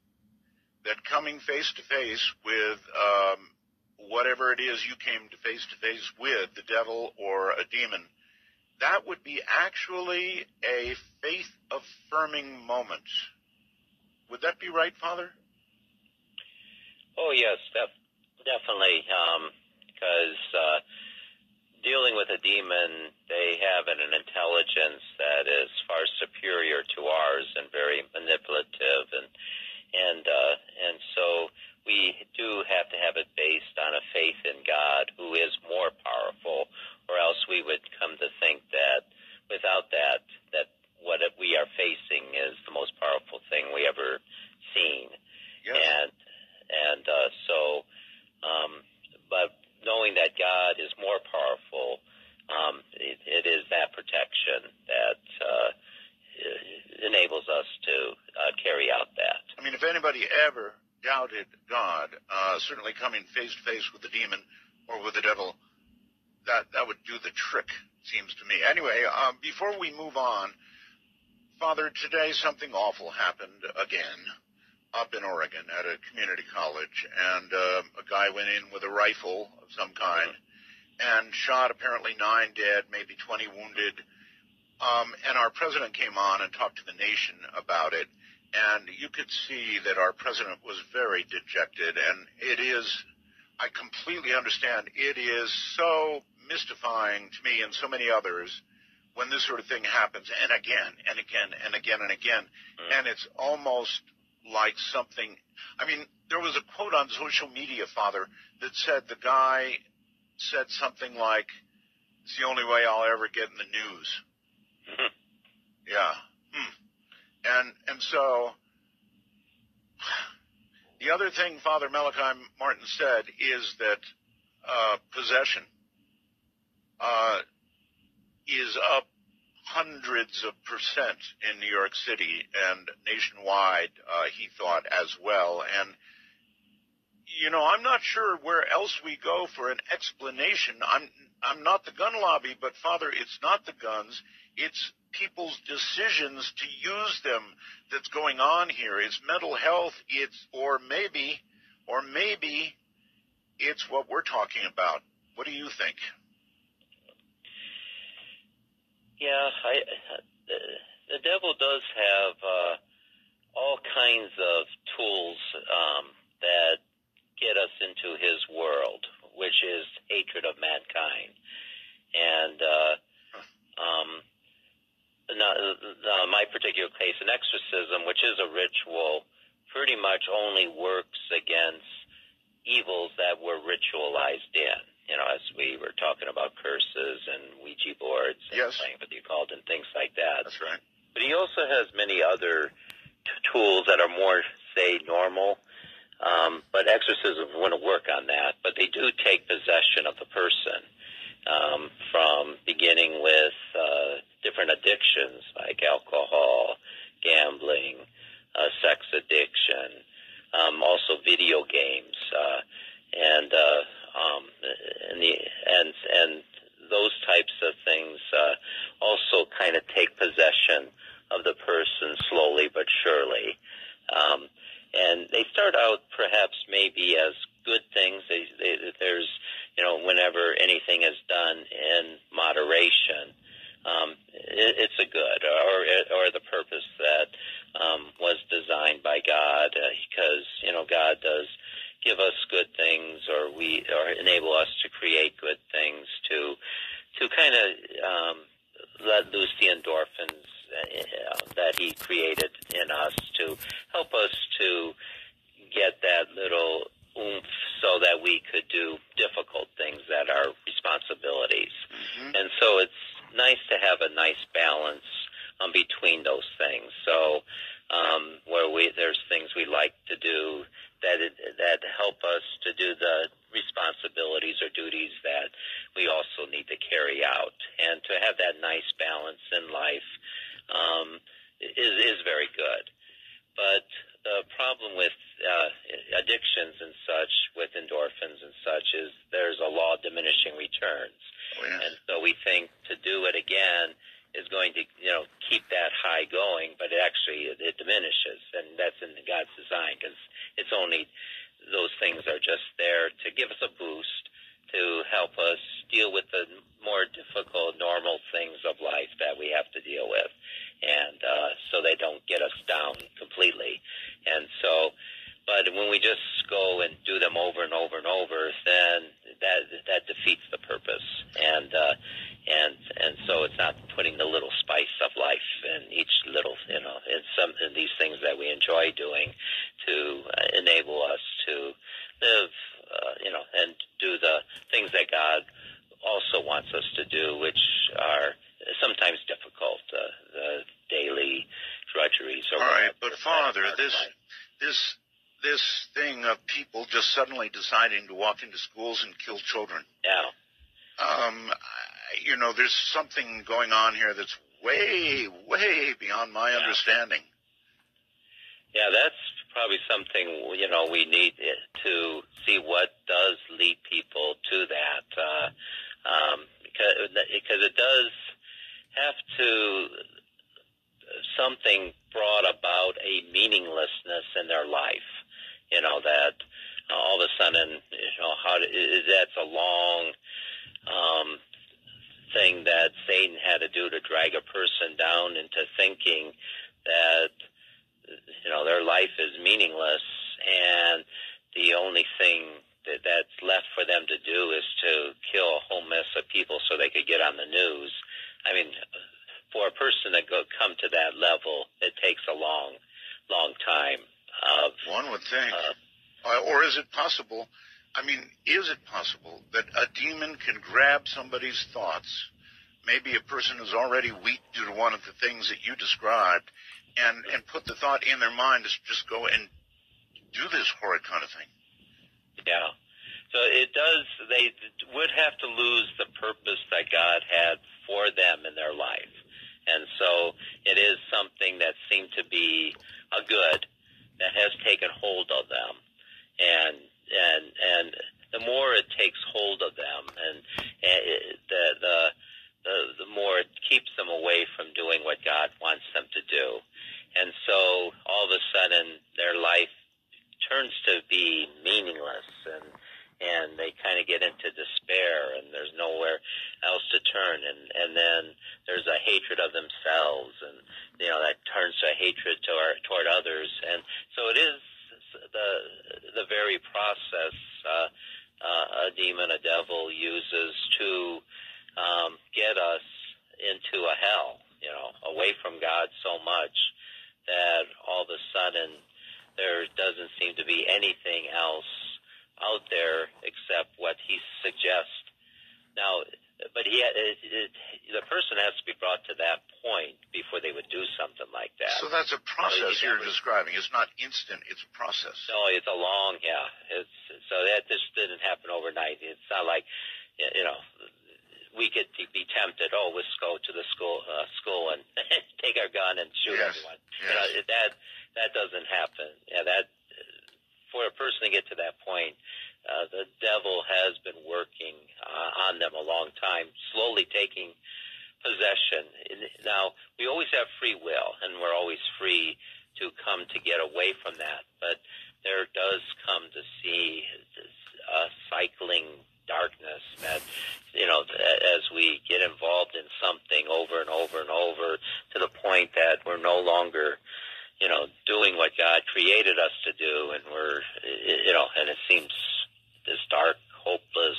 that coming face to face with um, whatever it is you came to face to face with, the devil or a demon, that would be actually a faith affirming moment. Would that be right, Father? Oh yes, def- definitely. Because uh, dealing with a demon, they have an, an intelligence that is far superior to ours and very manipulative, and and uh, and so we do have to have it based on a faith in God, who is more powerful, or else we would come to think that without that, that what we are facing is the most powerful thing we ever seen, Yes. and and uh, so, um, but knowing that God is more powerful, um, it, it is that protection that uh, enables us to uh, carry out that. I mean, if anybody ever doubted God, uh, certainly coming face to face with the demon or with the devil, that that would do the trick, seems to me. Anyway, um, before we move on, Father, today something awful happened again up in Oregon at a community college, and uh, a guy went in with a rifle of some kind and shot apparently nine dead, maybe 20 wounded. Um, and our president came on and talked to the nation about it and you could see that our president was very dejected and it is i completely understand it is so mystifying to me and so many others when this sort of thing happens and again and again and again and again Mm. and it's almost like something. I mean, there was a quote on social media, Father, that said the guy said something like, "It's the only way I'll ever get in the news." Mhm. Yeah. Hmm. And and so the other thing Father Malachi Martin said is that uh, possession uh, is up hundreds of percent in New York City and nationwide. Uh, he thought as well, and you know, I'm not sure where else we go for an explanation. I'm I'm not the gun lobby, but Father, it's not the guns. It's people's decisions to use them that's going on here. It's mental health. It's or maybe or maybe it's what we're talking about. What do you think? Yeah, I, the, devil does have uh, all kinds of tools um, that get us into his world, which is hatred of mankind. And uh, um, now, now, my particular case, an exorcism, which is a ritual, pretty much only works against evils that were ritualized in. You know, as we were talking about curses and Ouija boards and Yes. playing with the occult and things like that. That's right. But he also has many other t- tools that are more, say, normal. Um, but exorcism wouldn't work on that. But they do take possession of the person um, from beginning with uh, different addictions like alcohol, gambling, uh, sex addiction, um, also video games, uh, and uh, um, and the and and those types of things uh, also kind of take possession of the person slowly but surely. Um, and they start out perhaps maybe as good things. They, they, there's, you know, whenever anything is done in moderation, um, it, it's a good or or the purpose that um, was designed by God, uh, because you know God does give us good things, or we or enable us to create good things to to kind of um, let loose the endorphins uh, that He created in us to help us to get that little oomph so that we could do difficult things that are responsibilities. Mhm. And so it's nice to have a nice balance um, between those things. So um, where we there's things we like to do that it, that help us to do the responsibilities or duties that we also need to carry out, and to have that nice balance in life um, is is very good. But the problem with uh, addictions and such, with endorphins and such, is there's a law of diminishing returns. Oh, yes. And so we think to do it again is going to, you know, keep that high going, but it actually it, it diminishes, and that's in God's design because it's only those things are just there to give us a boost to help us deal with the more difficult, normal things of life that we have to deal with, and uh, so they don't get us down completely. And so, but when we just go and do them over and over and over, then that that defeats the purpose. And uh, and and so it's not putting the little spice of life in each little, you know, in some in these things that we enjoy doing to uh, enable us to live, uh, you know, and do the things that God also wants us to do, which are sometimes difficult, uh, the daily drudgeries. Or All right, whatever but that Father, are this like. this this thing of people just suddenly deciding to walk into schools and kill children. yeah. Um, you know, there's something going on here that's way, way beyond my Yeah. understanding. Yeah, that's probably something you know we need to see what does lead people to that, uh, um, because because it does have to something brought about a meaninglessness in their life. You know that uh, all of a sudden, you know how to, i- that's a long um, thing that Satan had to do to drag a person down into thinking that you know their life is meaningless and the only thing that, that's left for them to do is to kill a whole mess of people so they could get on the news. I mean, for a person to go come to that level, it takes a long, long time possible? I mean, is it possible that a demon can grab somebody's thoughts? Maybe a person who's already weak due to one of the things that you described, and and put the thought in their mind to just go and what God created us to do, and we're, you know, and it seems this dark, hopeless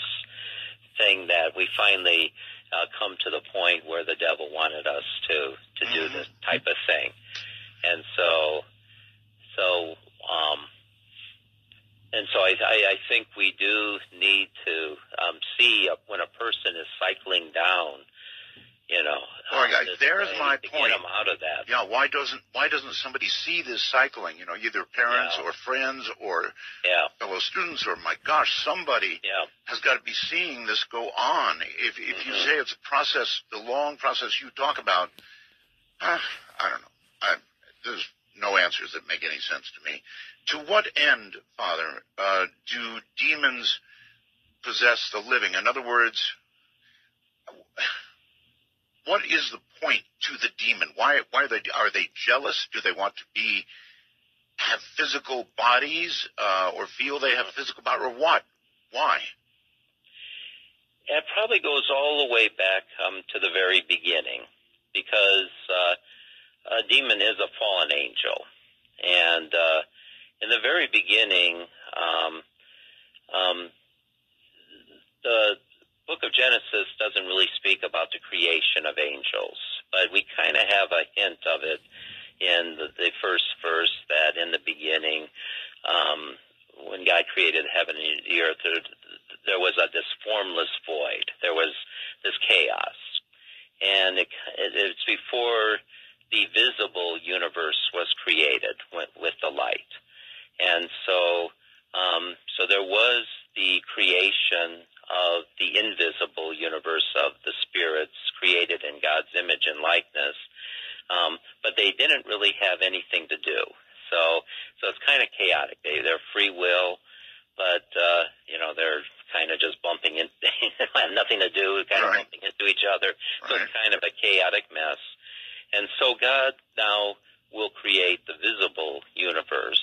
thing that we finally uh, come to the point where the devil wanted us to to do this type of thing, and so so um, and so I, I I think we do need to um, see when a person is cycling down, you know. All right, guys, there's my point. Get them out of that. Yeah, why doesn't why doesn't somebody see this cycling? You know, either parents Yeah. or friends or Yeah, fellow students or my gosh, somebody yeah, has got to be seeing this go on. If if you Mhm. say it's a process, the long process you talk about, uh, I don't know. I, there's no answers that make any sense to me. To what end, Father, uh, do demons possess the living? In other words, what is the point to the demon? Why why are they are they jealous? Do they want to be have physical bodies uh, or feel they have a physical body or what? Why? It probably goes all the way back um, to the very beginning, because uh, a demon is a fallen angel, and uh, in the very beginning, um, um, the Book of Genesis doesn't really speak about the creation of angels, but we kind of have a hint of it in the, the first verse that in the beginning, um, when God created heaven and the earth, there, there was a this formless void. There was this chaos, and it, it's before the visible universe was created with, with the light, and so um, so there was the creation of the invisible universe of the spirits created in God's image and likeness, um, but they didn't really have anything to do. So so it's kind of chaotic. They they're free will, but uh, you know they're kind of just bumping in, they have nothing to do, kind of Right. bumping into each other. So Right. it's kind of a chaotic mess. And so God now will create the visible universe.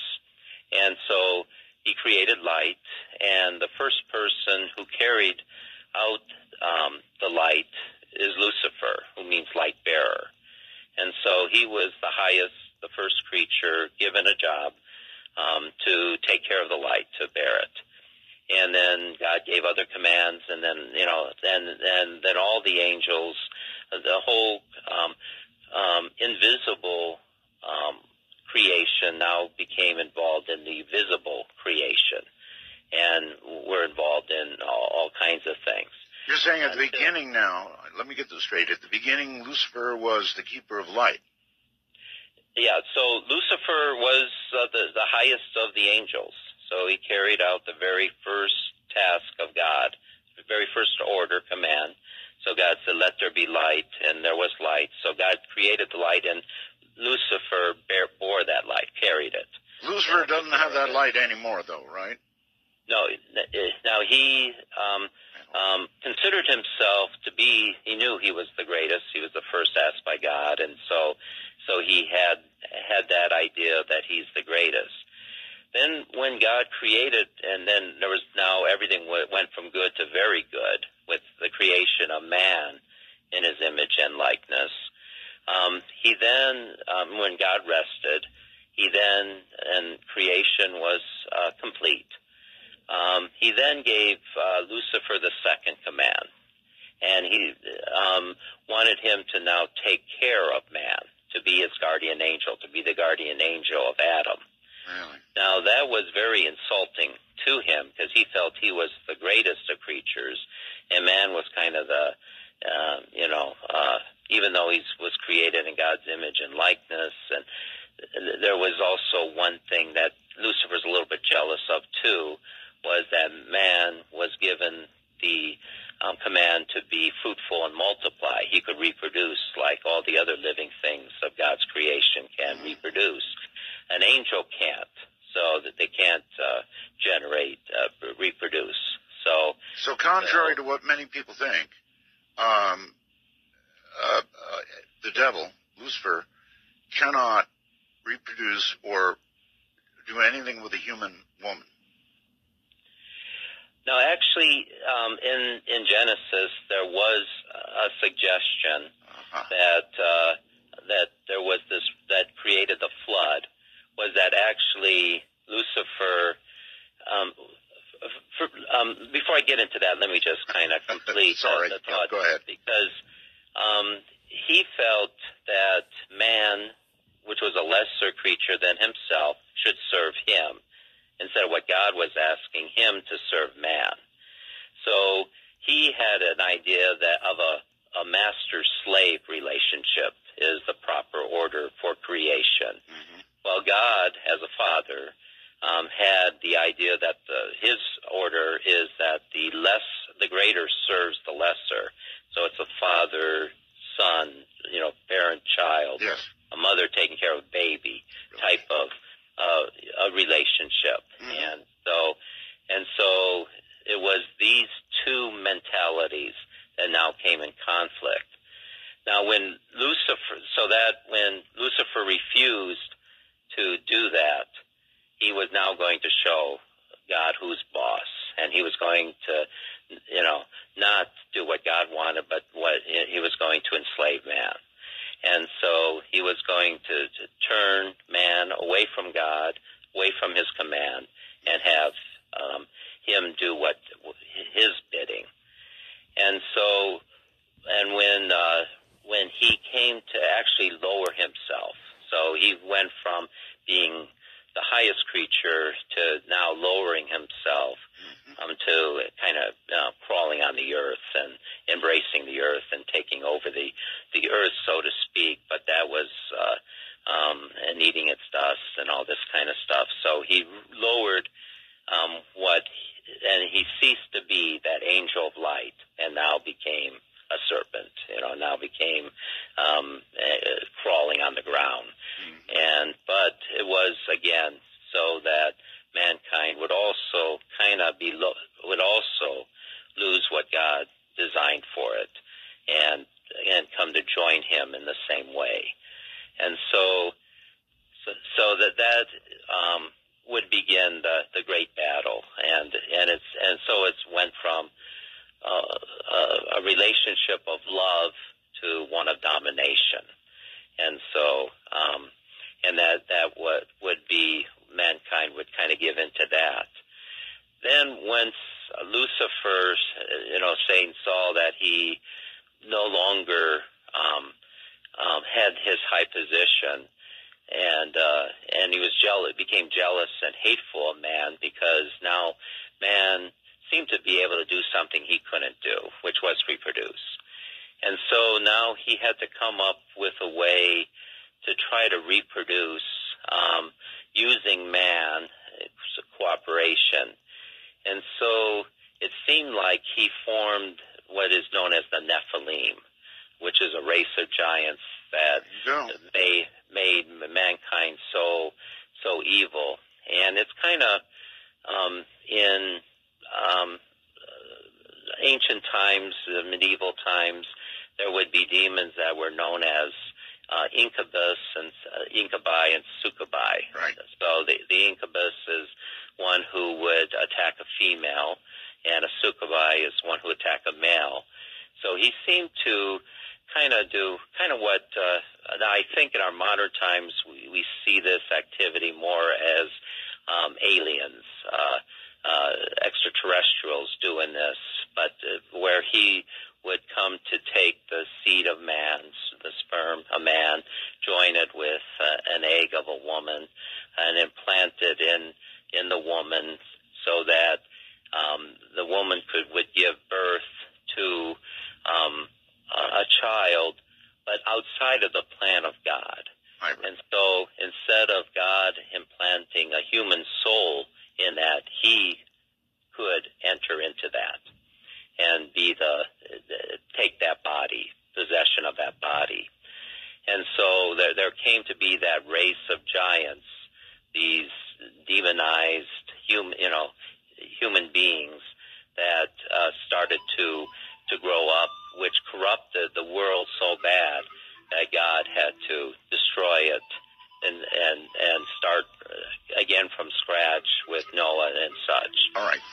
And so he created light, and the first person who carried out um, the light is Lucifer, who means light bearer. And so he was the highest, the first creature given a job um, to take care of the light, to bear it. And then God gave other commands, and then you know, then and then all the angels, the whole um, um, invisible um, creation now became involved in the visible creation. and were involved in all, all kinds of things. You're saying at the beginning now, let me get this straight. At the beginning, Lucifer was the keeper of light. Yeah, so Lucifer was uh, the, the highest of the angels. So he carried out the very first task of God, the very first order, command. So God said, let there be light, and there was light. So God created the light, and Lucifer bear, bore that light, carried it. Lucifer doesn't have that light anymore, though, right? No, now he um, um, considered himself to be. He knew he was the greatest. He was the first asked by God, and so so he had had that idea that he's the greatest. Then when God created, and then there was now everything went from good to very good with the creation of man in His image and likeness. Um, he then, um, when God rested, he then and creation was uh, complete. Um, he then gave uh, Lucifer the second command, and he um, wanted him to now take care of man, to be his guardian angel, to be the guardian angel of Adam. Really? Now that was very insulting to him because he felt he was the greatest of creatures, and man was kind of the, uh, you know, uh, even though he was created in God's image and likeness, and there was also one thing that Lucifer's a little bit jealous of too, was that man was given the um, command to be fruitful and multiply. He could reproduce like all the other living things of God's creation can reproduce. An angel can't, so that they can't uh, generate, uh, reproduce. So, So, contrary to what many people think, um, uh, uh, the devil, Lucifer, cannot reproduce or do anything with a human woman. now actually, um, in in Genesis, there was a suggestion Uh-huh. that uh, that there was this that created the flood was that actually Lucifer. Before I get into that, let me just kind of complete Sorry. the, thought go ahead. because um, he felt that man, which was a lesser creature than himself, should serve him instead of what God was asking him to serve man. So he had an idea that of a, a master slave relationship is the proper order for creation. Well, God, as a father, um, had the idea that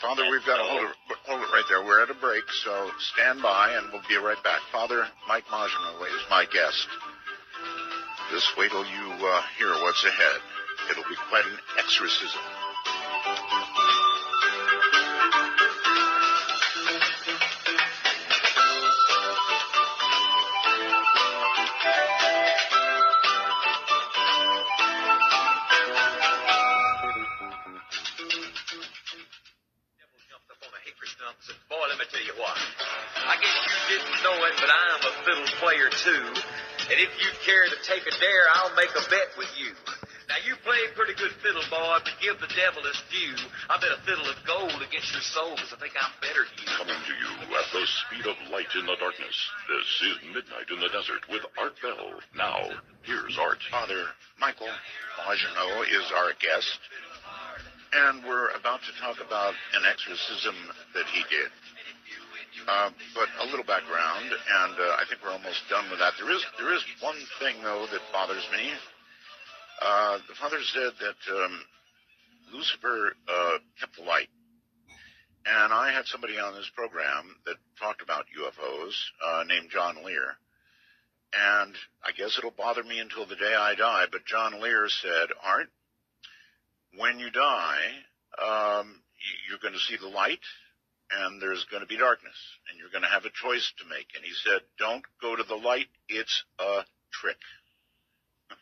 Father, we've got to hold it, hold it right there. We're at a break, so stand by, and we'll be right back. Father Mike Maginot is my guest. Just wait till you uh, hear what's ahead. It'll be quite an exorcism. Take a dare, I'll make a bet with you. Now you play pretty good fiddle, boy, but give the devil his due. I bet a fiddle of gold against your soul, 'cause I think I'm better than you. Coming to you at the speed of light in the darkness. This is Midnight in the Desert with Art Bell. Now, here's Art. Father Michael Maginot is our guest, and we're about to talk about an exorcism that he did. Uh, but a little background, and uh, I think we're almost done with that. There is there is one thing though that bothers me. Uh, the father said that um, Lucifer uh, kept the light, and I had somebody on this program that talked about UFOs uh, named John Lear. And I guess it'll bother me until the day I die, but John Lear said, Art, when you die, um, you're going to see the light and there's going to be darkness and you're going to have a choice to make. And he said, don't go to the light. It's a trick.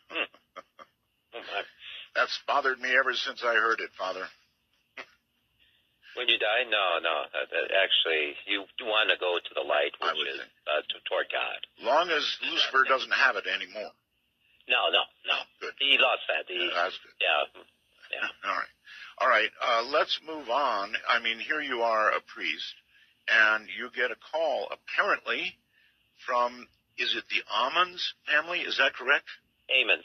That's bothered me ever since I heard it, Father. When you die, no, no. Actually, you want to go to the light, which is uh, t- toward God. Long as Lucifer doesn't have it anymore. No, no, no. Good. He lost that. He, Yeah, that's good. yeah, yeah. All right. All right. Uh, let's move on. I mean, here you are a priest, and you get a call apparently from, is it the Amon's family? Is that correct? Amen.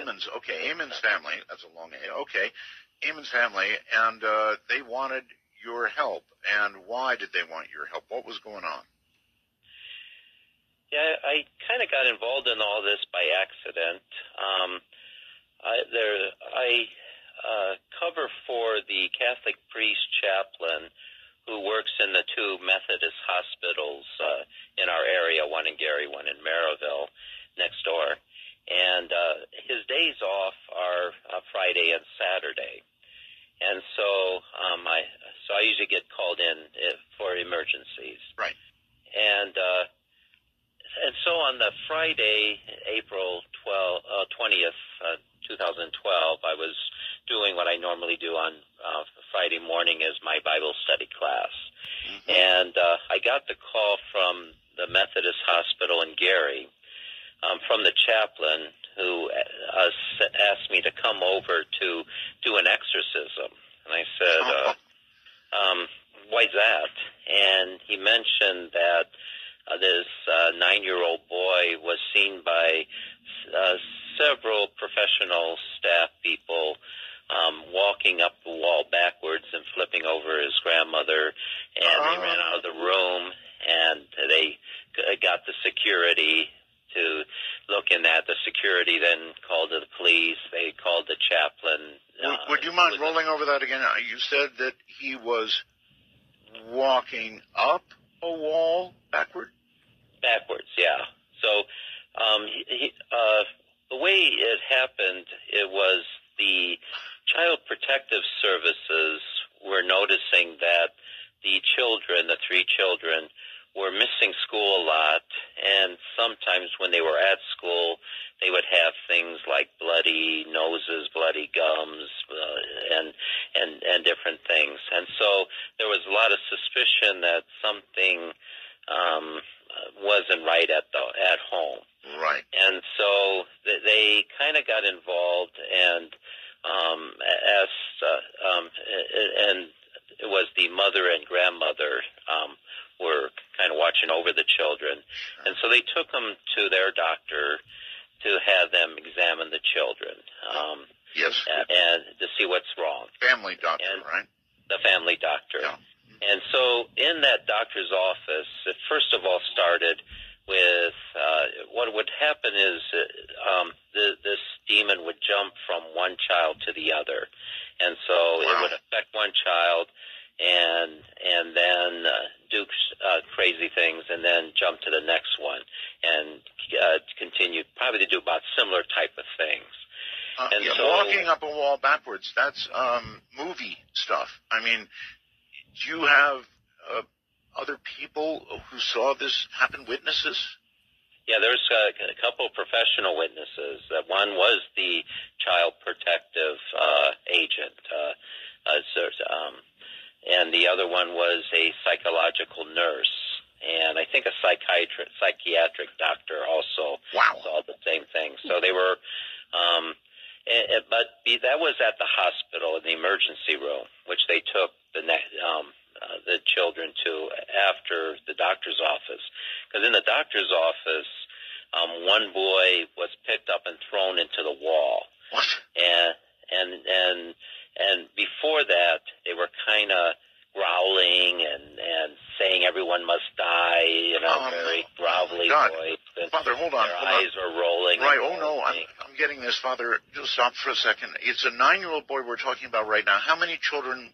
Amon's. Okay, Amon's family. That's a long A. Okay. Amon's family, and uh, they wanted your help. And why did they want your help? What was going on? Yeah, I kind of got involved in all this by accident. Um, I, there, I uh, cover for the Catholic priest chaplain who works in the two Methodist hospitals uh, in our area, one in Gary, one in Merrillville, next door. And uh, his days off are uh, Friday and Saturday. And so um, I so I usually get called in if, for emergencies. Right. And uh, and so on the Friday, April 12, uh, 20th, uh, 2012, I was doing what I normally do on uh, Friday morning is my Bible study class. And uh, I got the call from the Methodist Hospital in Gary um, from the chaplain who uh, asked me to come over to do an exorcism. And I said, uh, um, why's that? And he mentioned that uh, this uh, nine-year-old boy was seen by uh, several professional staff people um, walking up the wall backwards and flipping over his grandmother, and they ran out of the room, and they got the security to look in that. The security then called the police. They called the chaplain. Would, Uh, would you mind rolling over that again? Uh, You said that he was walking up a wall backward. Backwards, yeah. So um, he, he, uh, the way it happened, it was the Child Protective Services were noticing that the children, the three children, were missing school a lot, and sometimes when they were at school, they would have things like bloody noses, bloody gums, uh, and and and different things. And so there was a lot of suspicion that something um, wasn't right at the at home. Right. And so th- they kind of got involved and um, asked, uh, um, and it was the mother and grandmother um, were kind of watching over the children, and so they took them to their doctor to have them examine the children um, Yes. and to see what's wrong Family doctor, And- right? the family doctor. Yeah. And so in that doctor's office, it first of all started with uh, what would happen is uh, um, the, this demon would jump one child to the other, and so it would affect one child, and and then uh, do uh, crazy things, and then jump to the next one, and uh, continue probably to do about similar type of things. Uh, And yeah, so- walking up a wall backwards, that's um, movie stuff. I mean, do you have uh, other people who saw this happen, witnesses? Yeah, there's a, a couple of professional witnesses. That one was the child protective uh, agent, uh, uh, so, um, and the other one was a psychological nurse, and I think a psychiatric psychiatric doctor also Wow. saw the same thing. So they were, um, eh, eh, but be, that was at the hospital in the emergency room, which they took the ne- um, uh, the children to after the doctor's office. Because in the doctor's office, um, one boy was picked up and thrown into the wall, What? and and and and before that, they were kind of growling and and saying everyone must die, you know, Oh, very no. grovelly God. voice. And Father, hold on, their hold on. eyes were rolling. Right. and Oh no, I'm everything. I'm getting this, Father. Just stop for a second. It's a nine-year-old boy we're talking about right now. How many children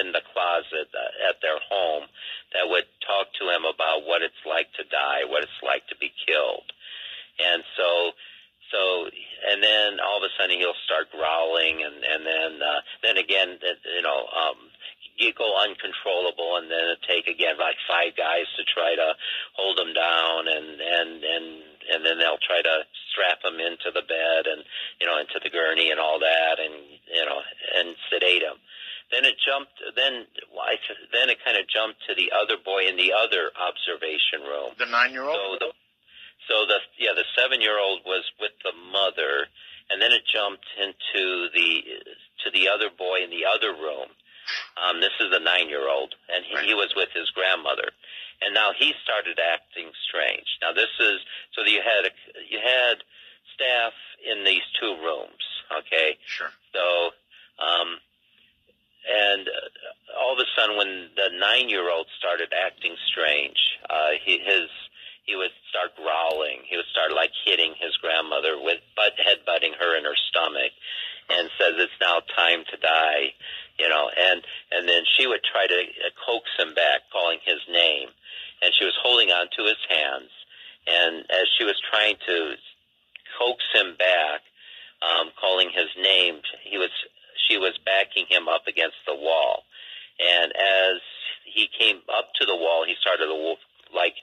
in the closet uh, at their home that would talk to him about what it's like to die, what it's like to be killed. And so, so, and then all of a sudden he'll start growling and, and then, uh, then again, uh, you know, um, go uncontrollable and then it take again like five guys to try to hold him down and, and, and, and then they'll try to strap him into the bed and, you know, into the gurney and all that and, you know, and sedate him. Then it jumped. Then I, then it kind of jumped to the other boy in the other observation room. The nine year old? So the so the yeah the seven year old was with the mother, and then it jumped into the to the other boy in the other room. Um, this is the nine year old, and he, he was with his grandmother, and now he started acting strange. Now this is so you had a, you had staff in these two rooms, okay? Sure. So, um, and uh, all of a sudden, when the nine-year-old started acting strange, uh, he, his he would start growling. He would start like hitting his grandmother with butt headbutting her in her stomach, and says it's now time to die, you know. And and then she would try to uh, coax him back, calling his name, and she was holding on to his hands. And as she was trying to coax him back, um, calling his name, he was she was backing him up against the wall. And as he came up to the wall, he started to wolf, like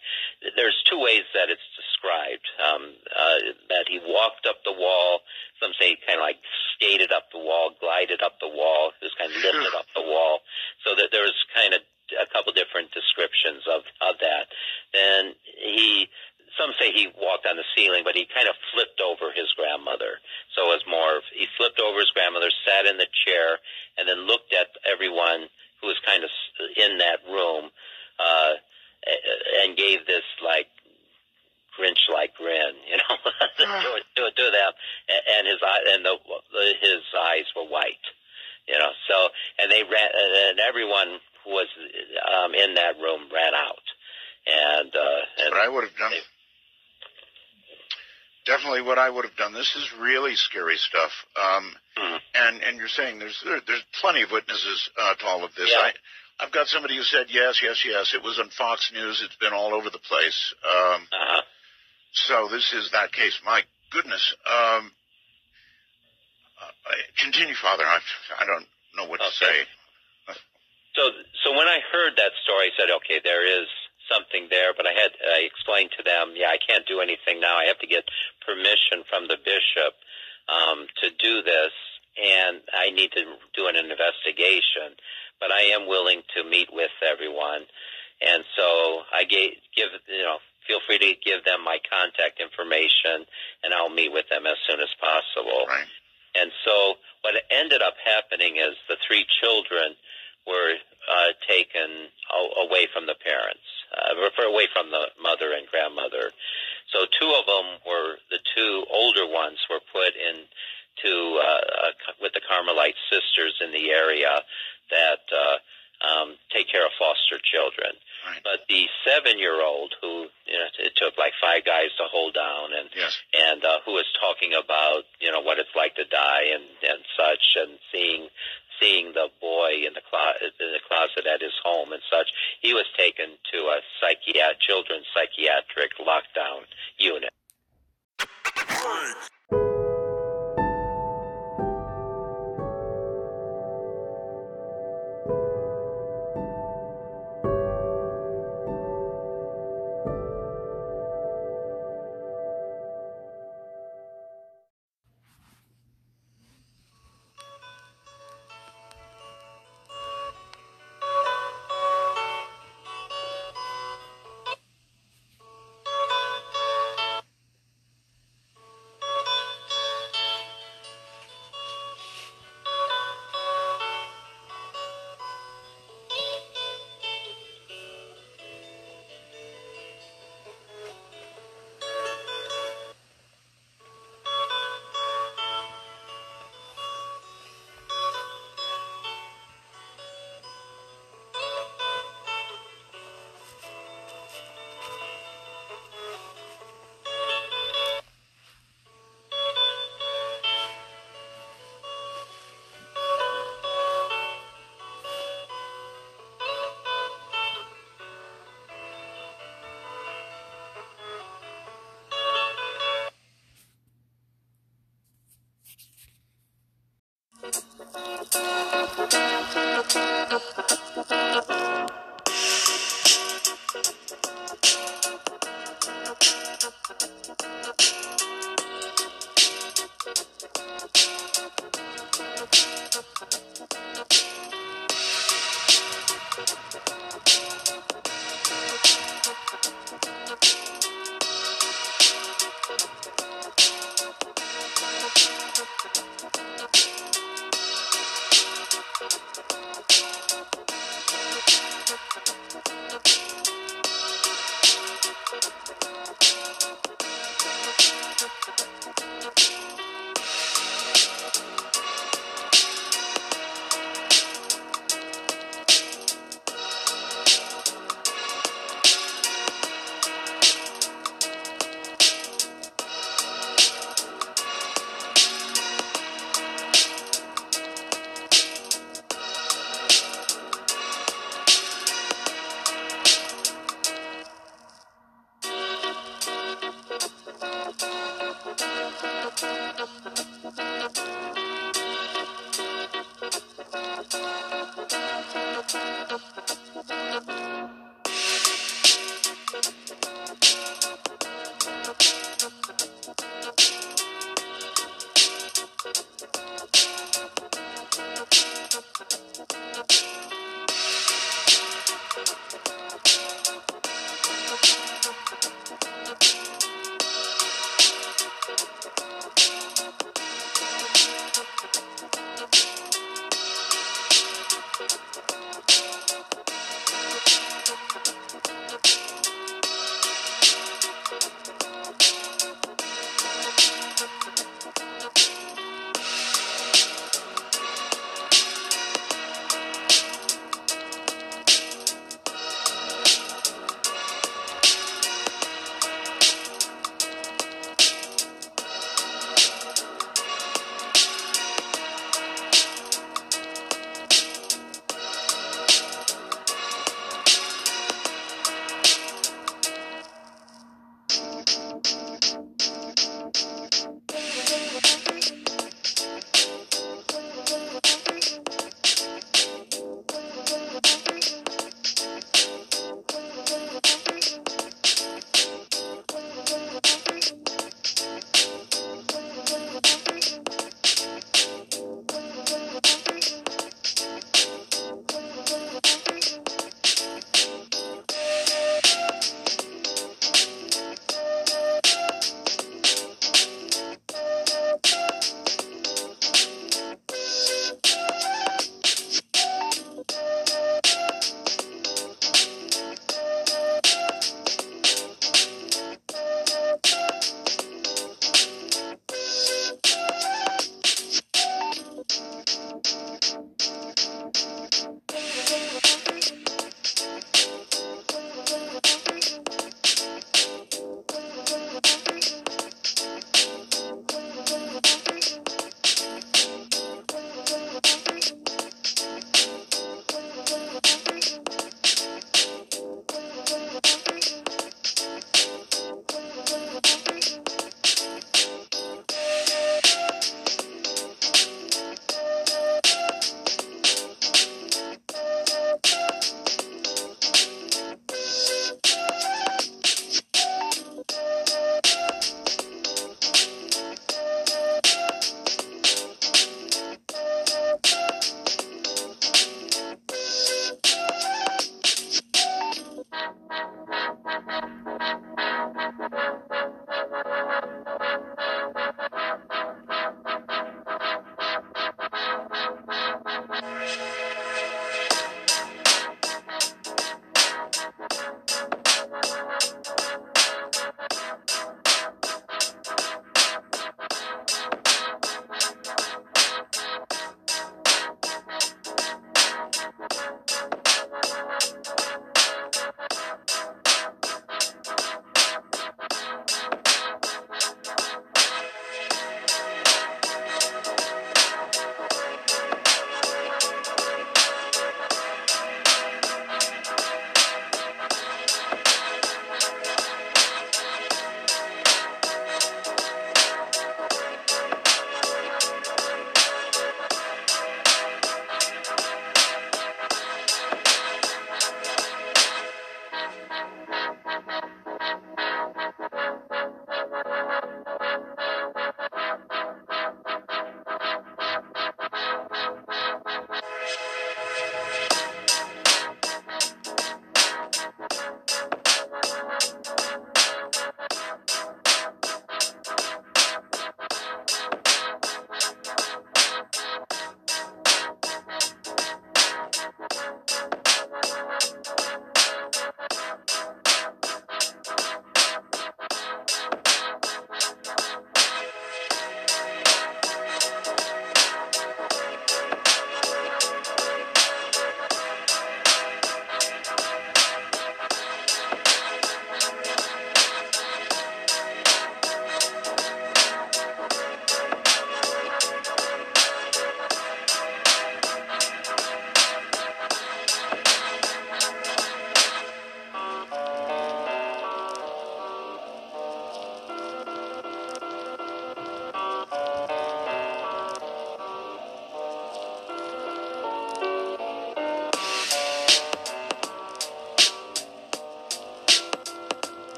there's two ways that it's described. Um, uh, that he walked up the wall. Some say he kind of like skated up the wall, glided up the wall, just kind of lifted up the wall. So that there's kind of a couple different descriptions of of that. And he some say he walked on the ceiling, but he kind of flipped over his grandmother. So it was more of he flipped over his grandmother, sat in the chair, and then looked at everyone who was kind of in that room, uh, and gave this like Grinch-like grin, you know, to, to, to them, and his eye and the his eyes were white, you know. So and they ran, and everyone who was um, in that room ran out, and uh, and But I would have done they- definitely what I would have done. This is really scary stuff. Um, Mhm. and and you're saying there's there, there's plenty of witnesses uh, to all of this. Yeah. I, I've got somebody who said yes, yes, yes. It was on Fox News. It's been all over the place. Um, uh-huh. so this is that case. My goodness. Um, uh, continue, Father. I I don't know what to say. So, so when I heard that story, I said, okay, there is something there, but I had, I explained to them, yeah, I can't do anything now. I have to get permission from the bishop, um, to do this, and I need to do an investigation, but I am willing to meet with everyone. And so I gave, give, you know, feel free to give them my contact information, and I'll meet with them as soon as possible. Right. And so what ended up happening is the three children were uh, taken away from the parents. Uh, away from the mother and grandmother. So two of them were the two older ones were put in to uh, uh, with the Carmelite sisters in the area that uh, um, take care of foster children. Right. But the seven-year-old who you know it took like five guys to hold down, and Yes. and uh, who was talking about you know what it's like to die and and such, and seeing seeing the boy in the closet in the closet at his home and such. He was taken to a psychiat children's psychiatric lockdown unit.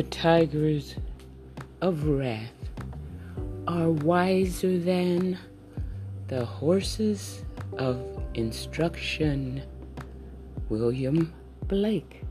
The tigers of wrath are wiser than the horses of instruction. William Blake.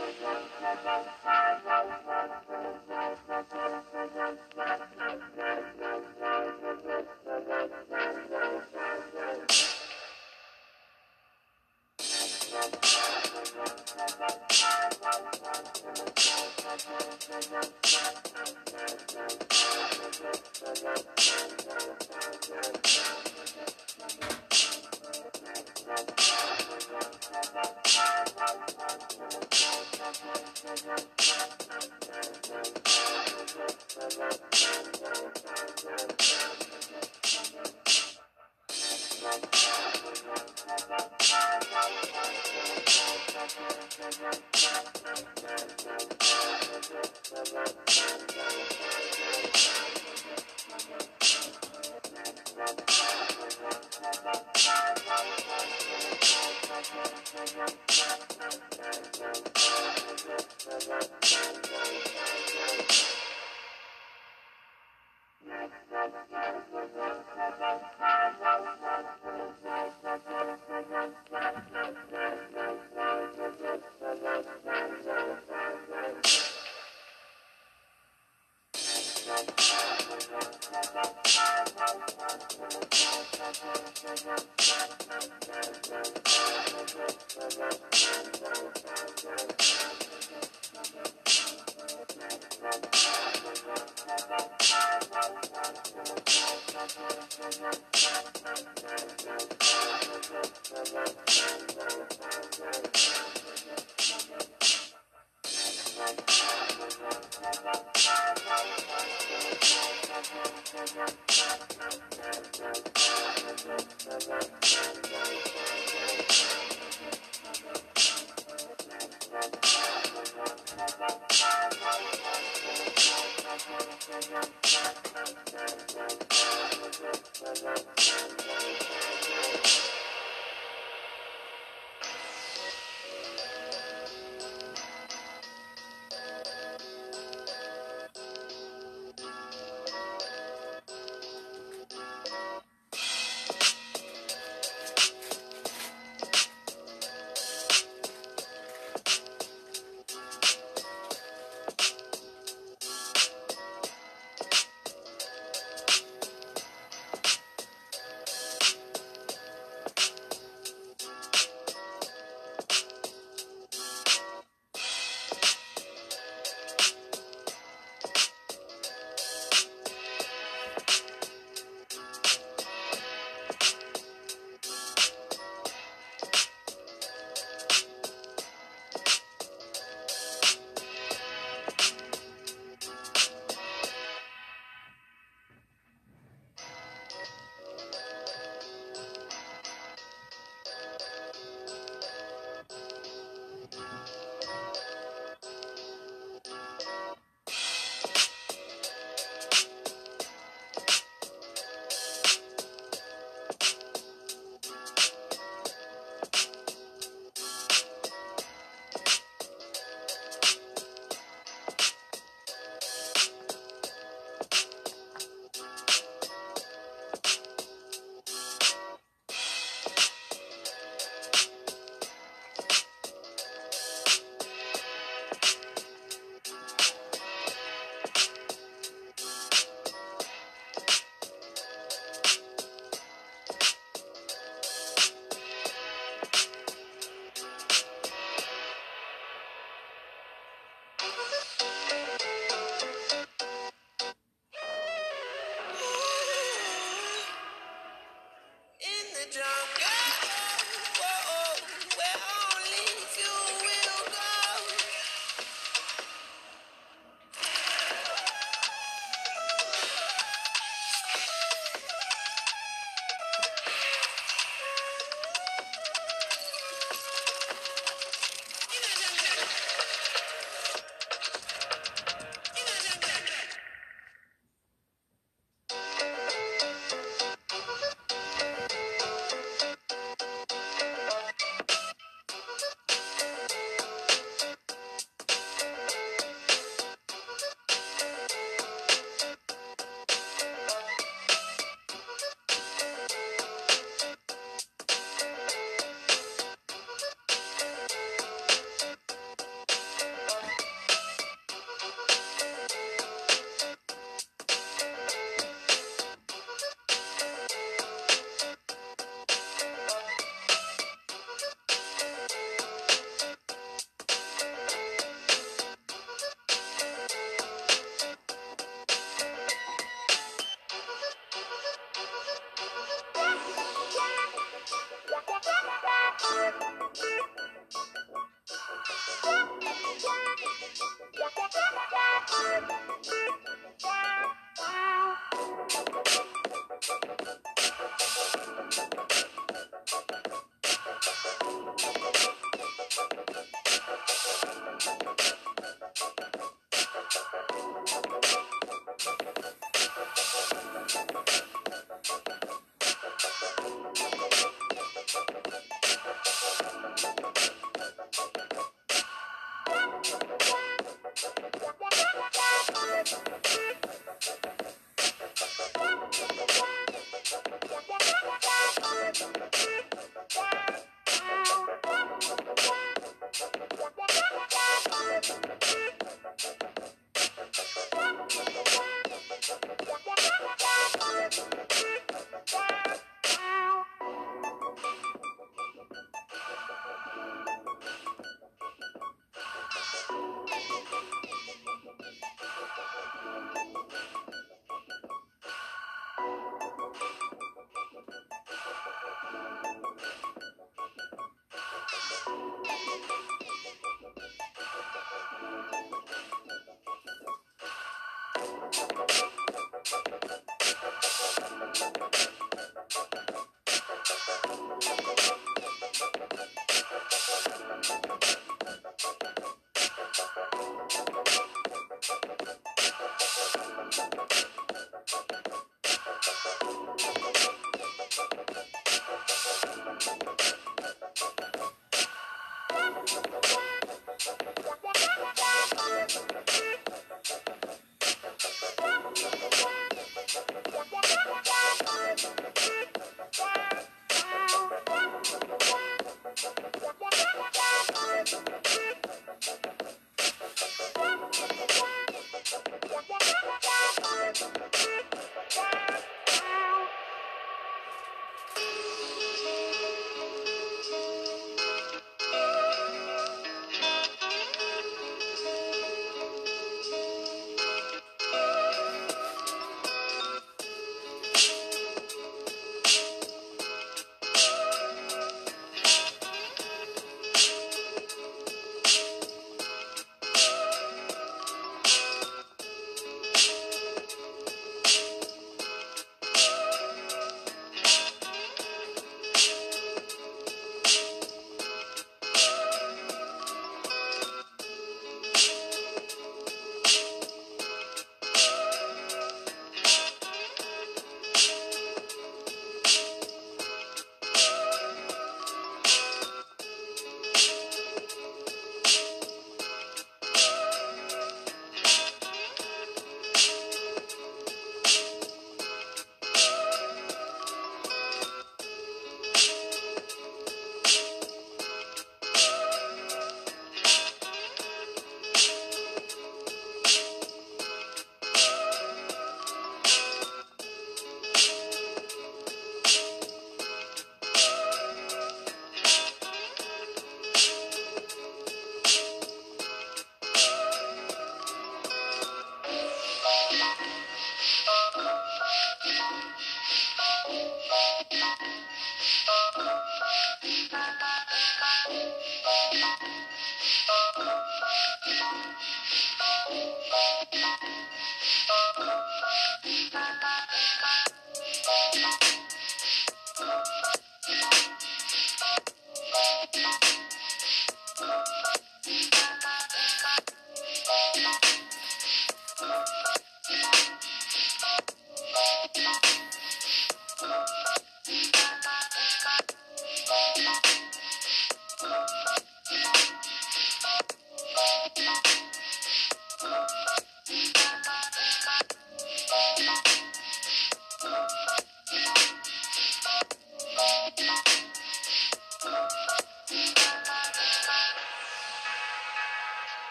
Bye.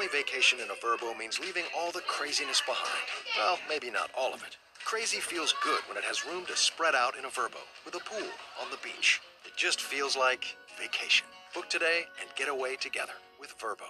Family vacation in a Vrbo means leaving all the craziness behind. Well, maybe not all of it. Crazy feels good when it has room to spread out in a Vrbo with a pool on the beach. It just feels like vacation. Book today and get away together with Vrbo.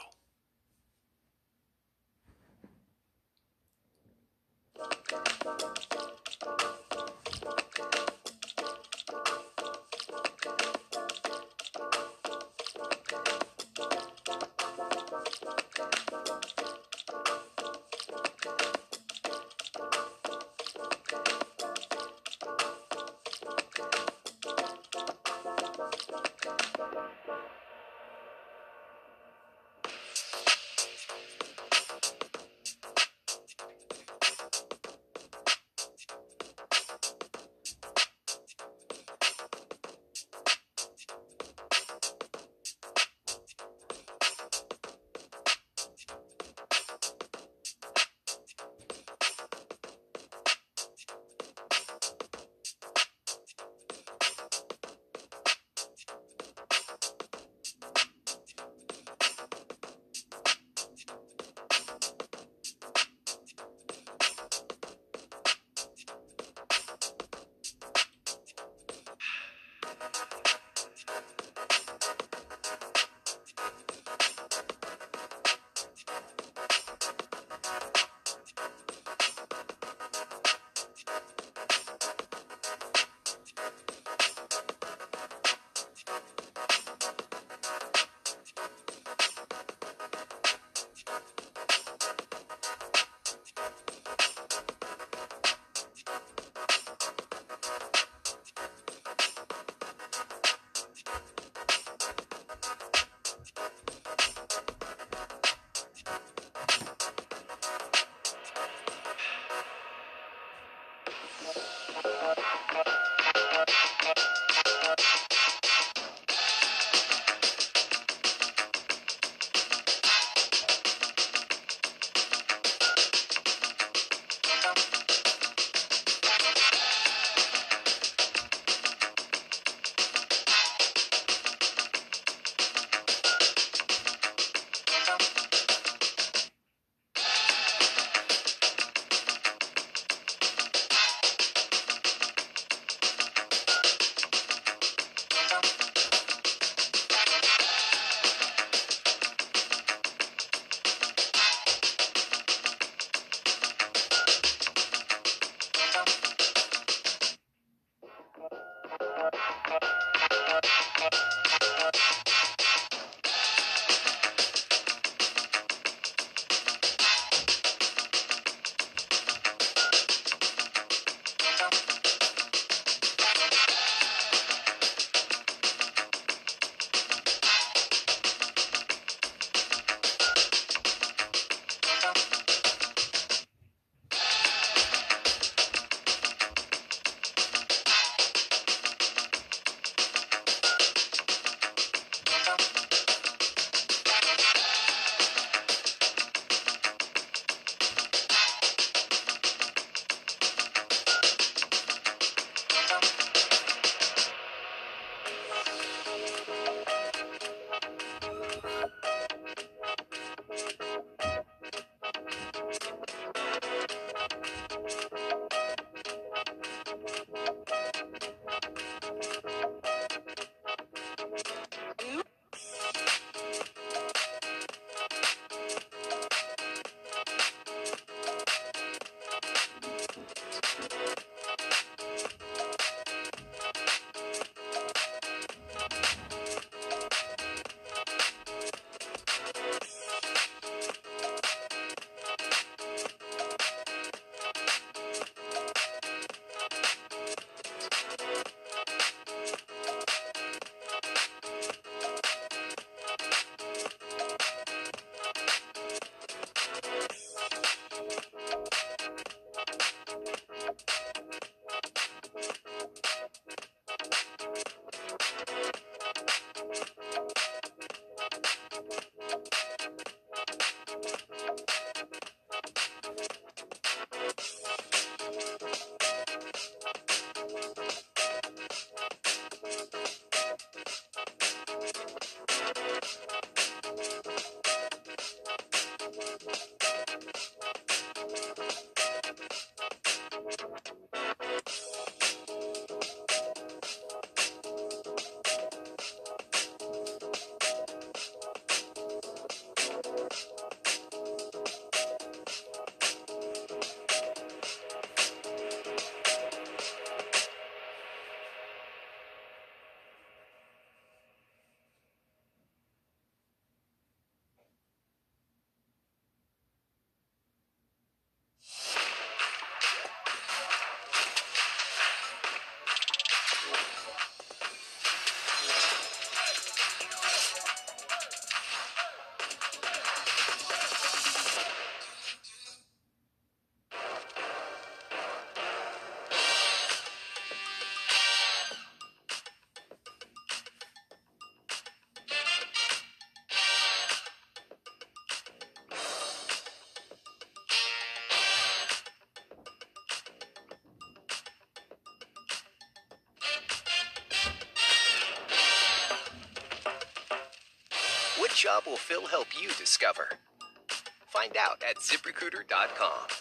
Job will Phil help you discover? Find out at ziprecruiter.com.